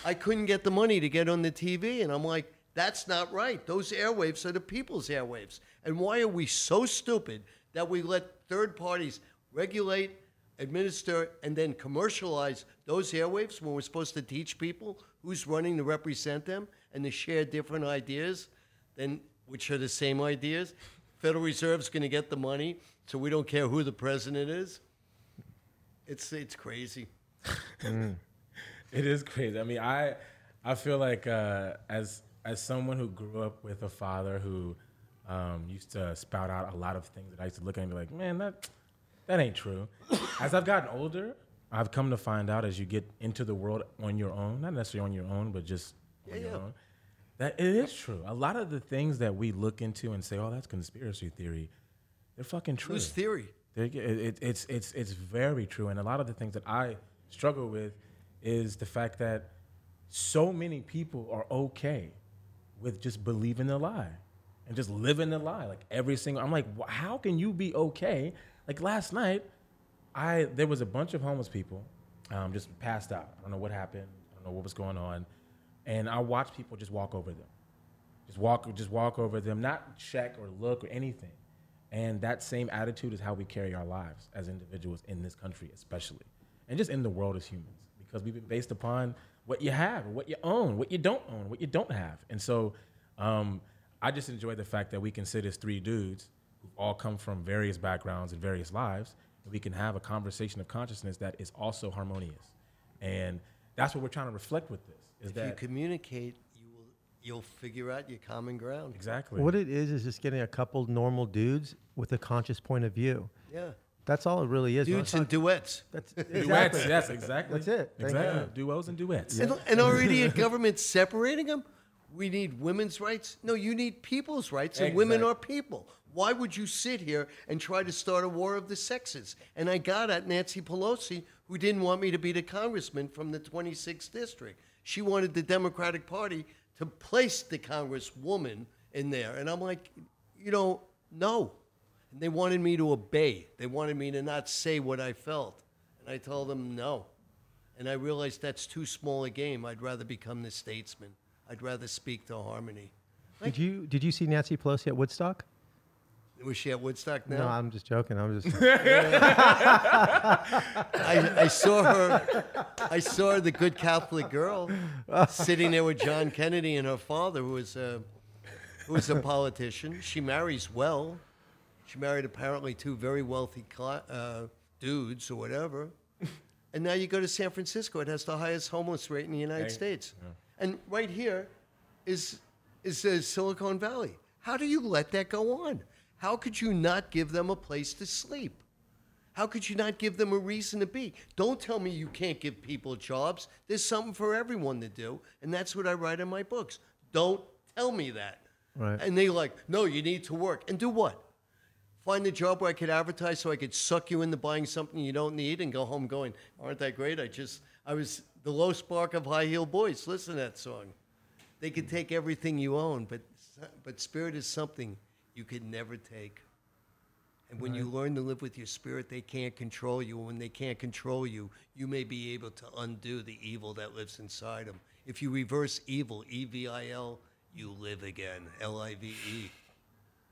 I couldn't get the money to get on the TV. And I'm like, that's not right. Those airwaves are the people's airwaves. And why are we so stupid that we let third parties regulate, administer, and then commercialize those airwaves when we're supposed to teach people who's running to represent them and to share different ideas, then which are the same ideas? Federal Reserve's going to get the money, so we don't care who the president is. It's it's crazy. [LAUGHS] It is crazy. I mean, I I feel like uh, as as someone who grew up with a father who um, used to spout out a lot of things that I used to look at and be like, man, that that ain't true. as I've gotten older, I've come to find out as you get into the world on your own, not necessarily on your own, but just on Yeah, your yeah. own, that it is true. A lot of the things that we look into and say, oh, that's conspiracy theory, they're fucking true. Whose theory? It, it, it's it's it's very true, and a lot of the things that I struggle with is the fact that so many people are okay with just believing the lie and just living the lie. Like every single, I'm like, how can you be okay? Like last night, I there was a bunch of homeless people um, just passed out. I don't know what happened. I don't know what was going on, and I watched people just walk over them, just walk, just walk over them, not check or look or anything. And that same attitude is how we carry our lives as individuals in this country, especially, and just in the world as humans, because we've been based upon what you have, what you own, what you don't own, what you don't have. And so, um, I just enjoy the fact that we can sit as three dudes all come from various backgrounds and various lives, and we can have a conversation of consciousness that is also harmonious. And that's what we're trying to reflect with this. Is If you communicate, you will you'll figure out your common ground. exactly What it is is just getting a couple normal dudes with a conscious point of view. Yeah. That's all it really is. Dudes and duets. That's Duets, exactly. yes, exactly. That's it. Thank Exactly. you. Duos and duets. And, and already a government separating them? We need women's rights? No, you need people's rights, and women are people. Why would you sit here and try to start a war of the sexes? And I got at Nancy Pelosi, who didn't want me to be the congressman from the 26th district. She wanted the Democratic Party to place the congresswoman in there. And I'm like, you know, no. And they wanted me to obey. They wanted me to not say what I felt. And I told them no. And I realized that's too small a game. I'd rather become the statesman. I'd rather speak to harmony. Did you did you see Nancy Pelosi at Woodstock? Was she at Woodstock now? No, I'm just joking. I'm just [LAUGHS] [LAUGHS] I, I saw her. I saw the good Catholic girl sitting there with John Kennedy and her father, who was a, who was a politician. She marries well. She married apparently two very wealthy cli- uh, dudes or whatever. And now you go to San Francisco; it has the highest homeless rate in the United Right. States. And right here is is uh, Silicon Valley. How do you let that go on? How could you not give them a place to sleep? How could you not give them a reason to be? Don't tell me you can't give people jobs. There's something for everyone to do, and that's what I write in my books. Don't tell me that. Right. And they like, no, you need to work and do what? Find a job where I could advertise so I could suck you into buying something you don't need and go home going, aren't that great? I just, I was the low spark of high heel boys. Listen to that song. They could take everything you own, but but spirit is something you could never take. And when you learn to live with your spirit, they can't control you. And when they can't control you, you may be able to undo the evil that lives inside them. If you reverse evil, E V I L, you live again. L I V E.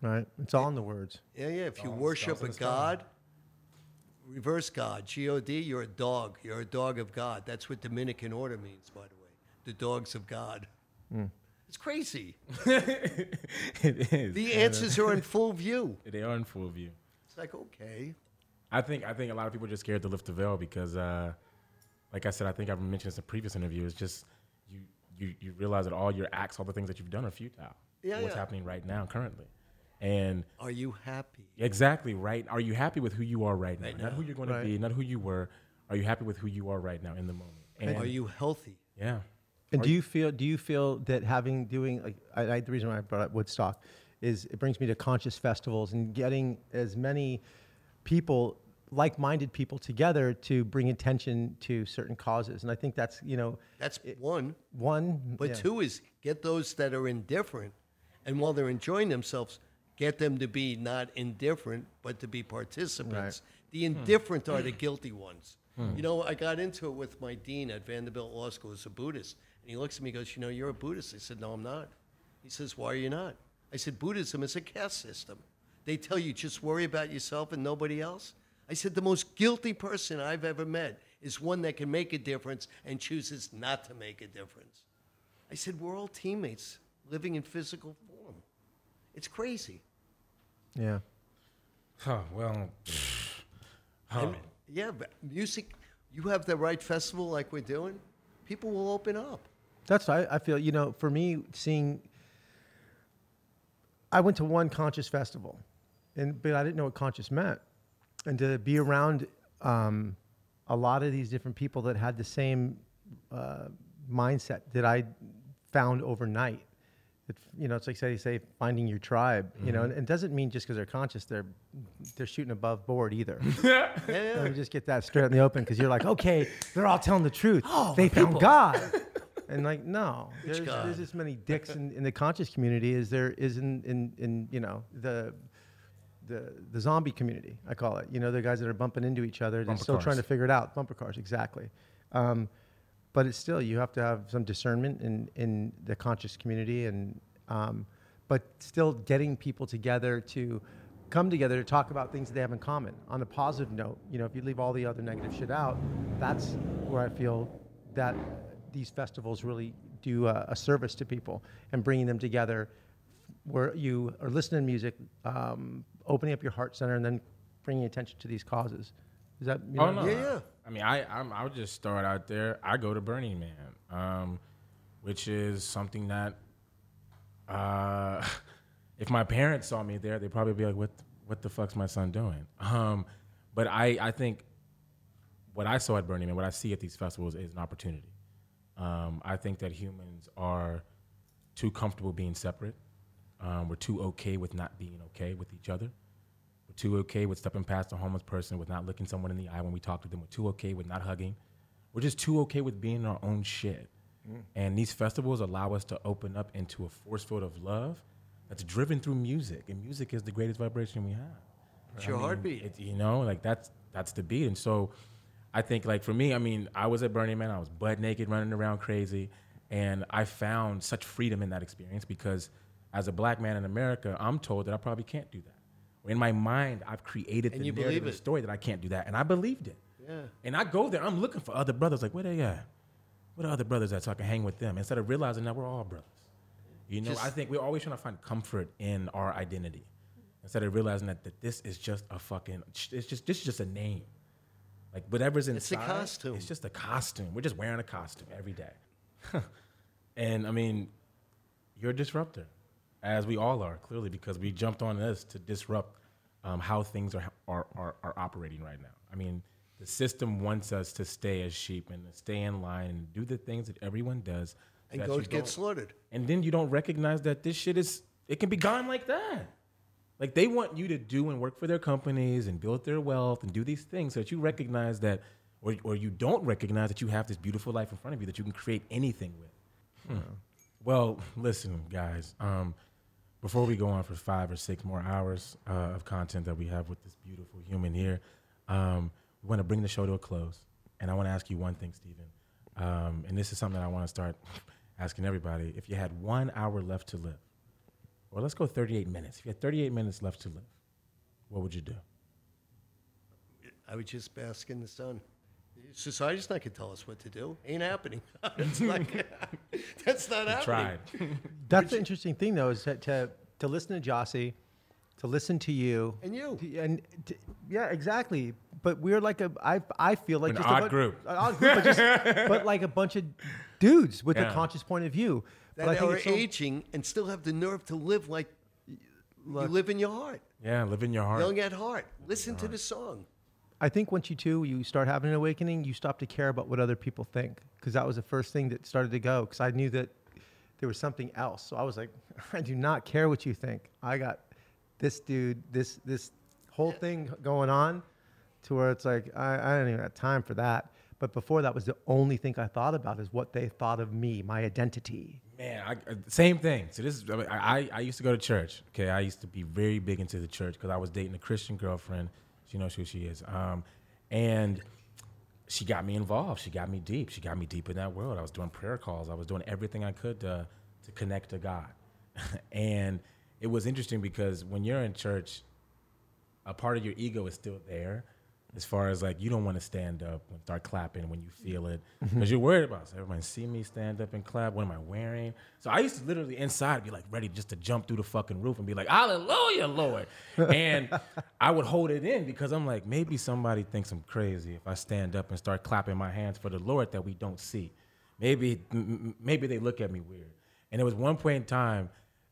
right. It's all in the words. Yeah, yeah. If you Spells- worship a. God, reverse God, G O D, you're a dog. You're a dog of God. That's what Dominican order means, by the way. The dogs of God. Hmm. It's crazy. [LAUGHS] it is. The answers are in full view. [LAUGHS] They are in full view. It's like, okay. I think I think a lot of people are just scared to lift the veil because, uh, like I said, I think I've mentioned this in a previous interview. It's just you you you realize that all your acts, all the things that you've done, are futile. Yeah, What's yeah. happening right now, currently, and Are you happy? exactly right. Are you happy with who you are right now? Right Not who you're going Right. to be, not who you were. Are you happy with who you are right now in the moment? And Are you healthy? yeah, And do you feel do you feel that having doing like I, I, the reason why I brought up Woodstock is it brings me to conscious festivals and getting as many people like-minded people together to bring attention to certain causes and I think that's you know That's one. one But yeah. two is get those that are indifferent, and while they're enjoying themselves, get them to be not indifferent, but to be participants. The hmm. indifferent are the guilty ones. Hmm. You know, I got into it with my dean at Vanderbilt Law School as a Buddhist, and he looks at me and goes, You know, you're a Buddhist. I said, No, I'm not. He says, Why are you not? I said, Buddhism is a caste system. They tell you just worry about yourself and nobody else. I said, The most guilty person I've ever met is one that can make a difference and chooses not to make a difference. I said, We're all teammates living in physical form. It's crazy. yeah Huh, well, [SIGHS] huh. And, yeah, but music, you have the right festival like we're doing, people will open up. That's why I, I feel. You know, for me, seeing. I went to one conscious festival, and but I didn't know what conscious meant, and to be around um, a lot of these different people that had the same uh, mindset that I found overnight. It, you know, it's like say say finding your tribe. You know, and it doesn't mean just because they're conscious they're they're shooting above board either. [LAUGHS] Yeah, Let me just get that straight in the open because you're like, okay, they're all telling the truth. Oh, they found God. [LAUGHS] and like no, there's, there's as many [LAUGHS] dicks in, in the conscious community as there is in, in, in you know the the the zombie community. I call it. You know, the guys that are bumping into each other. They're Bumper still trying to figure it out. Bumper cars, exactly. Um, but it's still you have to have some discernment in in the conscious community, and um, but still getting people together to come together to talk about things that they have in common on a positive note. You know, if you leave all the other negative shit out, that's where I feel that these festivals really do a, a service to people and bringing them together where you are listening to music, um, opening up your heart center, and then bringing attention to these causes. Is that you Oh no! Yeah, yeah. I mean, I I'm, I'll just start out there. I go to Burning Man, um, which is something that, uh, [LAUGHS] if my parents saw me there, they'd probably be like, "What what the fuck's my son doing?" Um, but I I think what I saw at Burning Man, what I see at these festivals, is an opportunity. Um, I think that humans are too comfortable being separate. Um, we're too okay with not being okay with each other. We're too okay with stepping past a homeless person, with not looking someone in the eye when we talk to them. We're too okay with not hugging. We're just too okay with being our own shit. And these festivals allow us to open up into a force field of love that's driven through music. And music is the greatest vibration we have. It's your mean, heartbeat. It, you know, like that's that's the beat. And so I think like for me, I mean, I was at Burning Man, I was butt naked running around crazy. And I found such freedom in that experience because as a black man in America, I'm told that I probably can't do that. In my mind, I've created And the narrative story that I can't do that. And I believed it. Yeah. And I go there, I'm looking for other brothers, like, where they at? Where the other brothers at so I can hang with them? Instead of realizing that we're all brothers. You know, Just- I think we're always trying to find comfort in our identity. Instead of realizing that, that this is just a fucking, it's just, this is just a name. Like whatever's It's a inside, costume. It's just a costume. We're just wearing a costume every day. [LAUGHS] and I mean, you're a disruptor, as we all are, clearly, because we jumped on this to disrupt um, how things are, are, are, are operating right now. I mean, the system wants us to stay as sheep and to stay in line and do the things that everyone does. And go get slaughtered. and then you don't recognize that this shit is it can be gone like that. Like they want you to do and work for their companies and build their wealth and do these things so that you recognize that or, or you don't recognize that you have this beautiful life in front of you that you can create anything with. Hmm. Well, listen, guys. Um, before we go on for five or six more hours uh, of content that we have with this beautiful human here, um, we want to bring the show to a close. And I want to ask you one thing, Steven. Um, and this is something that I want to start [LAUGHS] asking everybody. If you had one hour left to live, or let's go 38 minutes. If you had 38 minutes left to live, what would you do? I would just bask in the sun. Society's not gonna tell us what to do. Ain't happening. [LAUGHS] It's like, [LAUGHS] that's not happening. Tried. [LAUGHS] That's the interesting thing, though, is that to to listen to Jossie, to listen to you, And you. to- and to, yeah, exactly. But we're like a, I I feel like An just odd a bu- group. an odd group, but, just, but like a bunch of dudes with a conscious point of view. But I That think are it's so- aging and still have the nerve to live like you live in your heart. Yeah, live in your heart. Young at heart. Listen to the song. I think once you too, you start having an awakening, you stop to care about what other people think. Because that was the first thing that started to go. Because I knew that there was something else. So I was like, [LAUGHS] I do not care what you think. I got this dude, this this whole thing going on, to where it's like I, I don't even have time for that. But before that was the only thing I thought about is what they thought of me, my identity. Man, I, uh, same thing. So this is I, I I used to go to church. Okay, I used to be very big into the church because I was dating a Christian girlfriend. She knows who she is. Um, and she got me involved. She got me deep. She got me deep in that world. I was doing prayer calls. I was doing everything I could to to connect to God. [LAUGHS] and it was interesting because when you're in church, a part of your ego is still there as far as like you don't want to stand up and start clapping when you feel it because you're worried about so everybody see me stand up and clap what am i wearing? So i used to literally inside be like ready just to jump through the fucking roof and be like hallelujah lord. And [LAUGHS] i would hold it in because i'm like maybe somebody thinks i'm crazy if i stand up and start clapping my hands for the lord that we don't see. Maybe maybe they look at me weird. And there was one point in time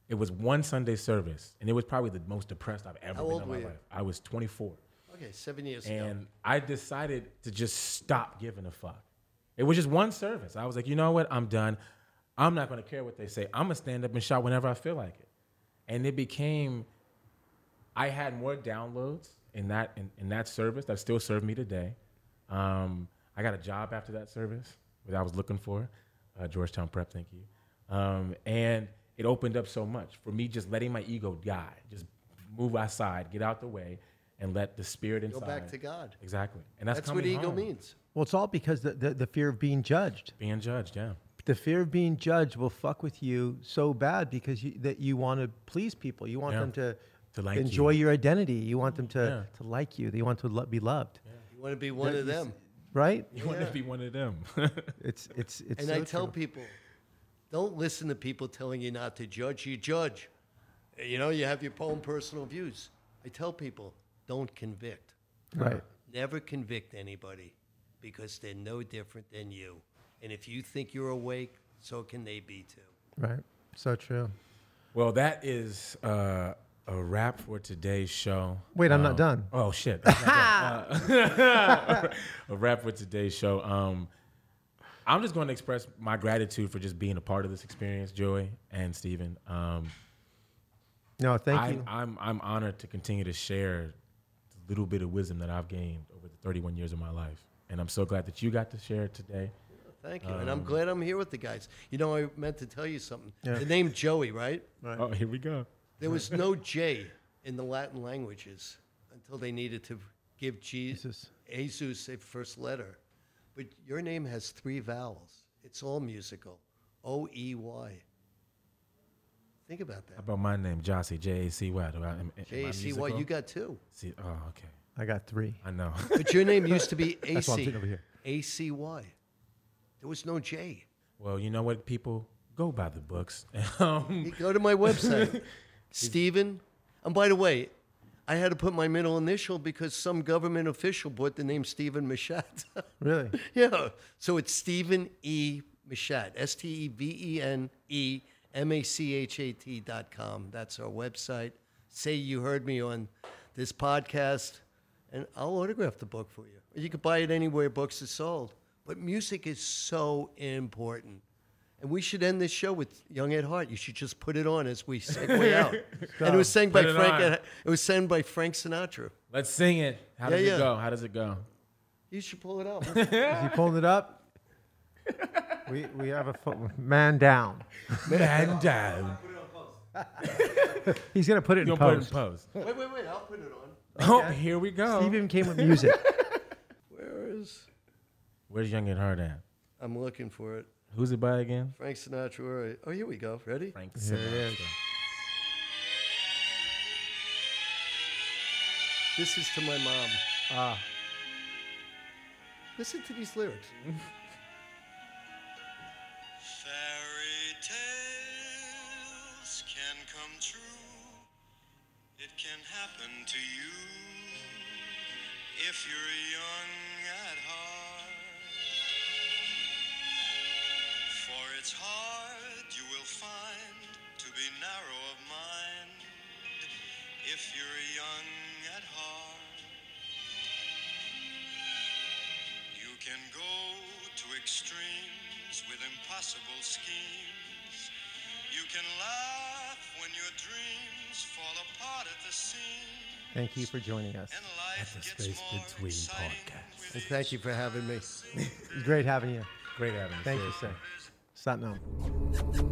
it was one sunday service and it was probably the most depressed i've ever How been in my life. I was 24 Okay, seven years ago. and I decided to just stop giving a fuck. It was just one service. I was like, you know what? I'm done. I'm not going to care what they say. I'm going to stand up and shout whenever I feel like it. And it became, I had more downloads in that in, in that service that still serve me today. Um, I got a job after that service that I was looking for. uh, Georgetown Prep. Thank you. Um, and it opened up so much for me, just letting my ego die, just move aside, get out the way, and let the spirit inside. Go back to God. Exactly, and that's, That's, what ego home. means. Well, it's all because the, the, the fear of being judged. Being judged, yeah. The fear of being judged will fuck with you so bad because you, that you want to please people. You want Yeah. them to, To like enjoy you. your identity. You want them to, Yeah. to like you. You want to lo- be loved, You want to be one Yeah, of them. right? You want to be one of them. [LAUGHS] It's it's it's. and so I tell true. people, don't listen to people telling you not to judge. You judge. You know, you have your own personal views. I tell people, don't convict. right. Never convict anybody because they're no different than you. And if you think you're awake, so can they be too. Right. So true. well, that is uh, a wrap for today's show. Wait, I'm not Um, done. Oh shit! That's done. [LAUGHS] Uh, [LAUGHS] a wrap for today's show. Um, I'm just going to express my gratitude for just being a part of this experience, Joey and Steven. Um, No, thank I, you. I'm I'm honored to continue to share the little bit of wisdom that I've gained over the 31 years of my life, and I'm so glad that you got to share it today. Thank you. and I'm um, glad I'm here with the guys. You know, I meant to tell you something. Yeah. The name Joey, right? Right. Oh, here we go. There was [LAUGHS] no J in the Latin languages until they needed to give Jesus, Jesus. Jesus a first letter. But your name has three vowels. It's all musical. O E Y. Think about How that. about my name, Jossie J A C Y? Do I- am- am I J A C Y. You got two. See, oh, okay. I got three. I know. [LAUGHS] But your name used to be A [LAUGHS] That's why I'm sitting over here. A C Y. There was no J. well, you know what, people go by the books. um, [LAUGHS] You go to my website, Steven. And by the way, I had to put my middle initial because some government official bought the name Steven Machat. Really? yeah. So it's Steven E. Machat, S T E V E N E M A C H A T dot com. That's our website. Say you heard me on this podcast, and I'll autograph the book for you. You can buy it anywhere books are sold. But music is so important. And we should end this show with Young at Heart. You should just put it on as we segue [LAUGHS] out. and it was sang by it Frank. on. It was sang by Frank Sinatra. Let's sing it. How Yeah, does yeah. it go? How does it go? You should pull it up. Is [LAUGHS] he pulling it up? [LAUGHS] we we have a fo- man down. Man down. [LAUGHS] He's gonna put it in You'll put it in post. post. wait, wait, wait. I'll put it on. Oh, here we go. Steve even came with music. [LAUGHS] Where is? Where's Young at Heart at? I'm looking for it. Who's it by again? Frank Sinatra. All right. Oh, here we go. Ready? Frank Here it is. Sinatra. This is to my mom. Ah, Listen to these lyrics. [LAUGHS] if you're young at heart. For it's hard, you will find, to be narrow of mind if you're young at heart. You can go to extremes with impossible schemes. You can laugh when your dreams fall apart at the seams. Thank you for joining us. And life the Space Between podcast. And thank you for having me. It's [LAUGHS] great having you. Great having you. Thank you, seriously. sir. Satnam.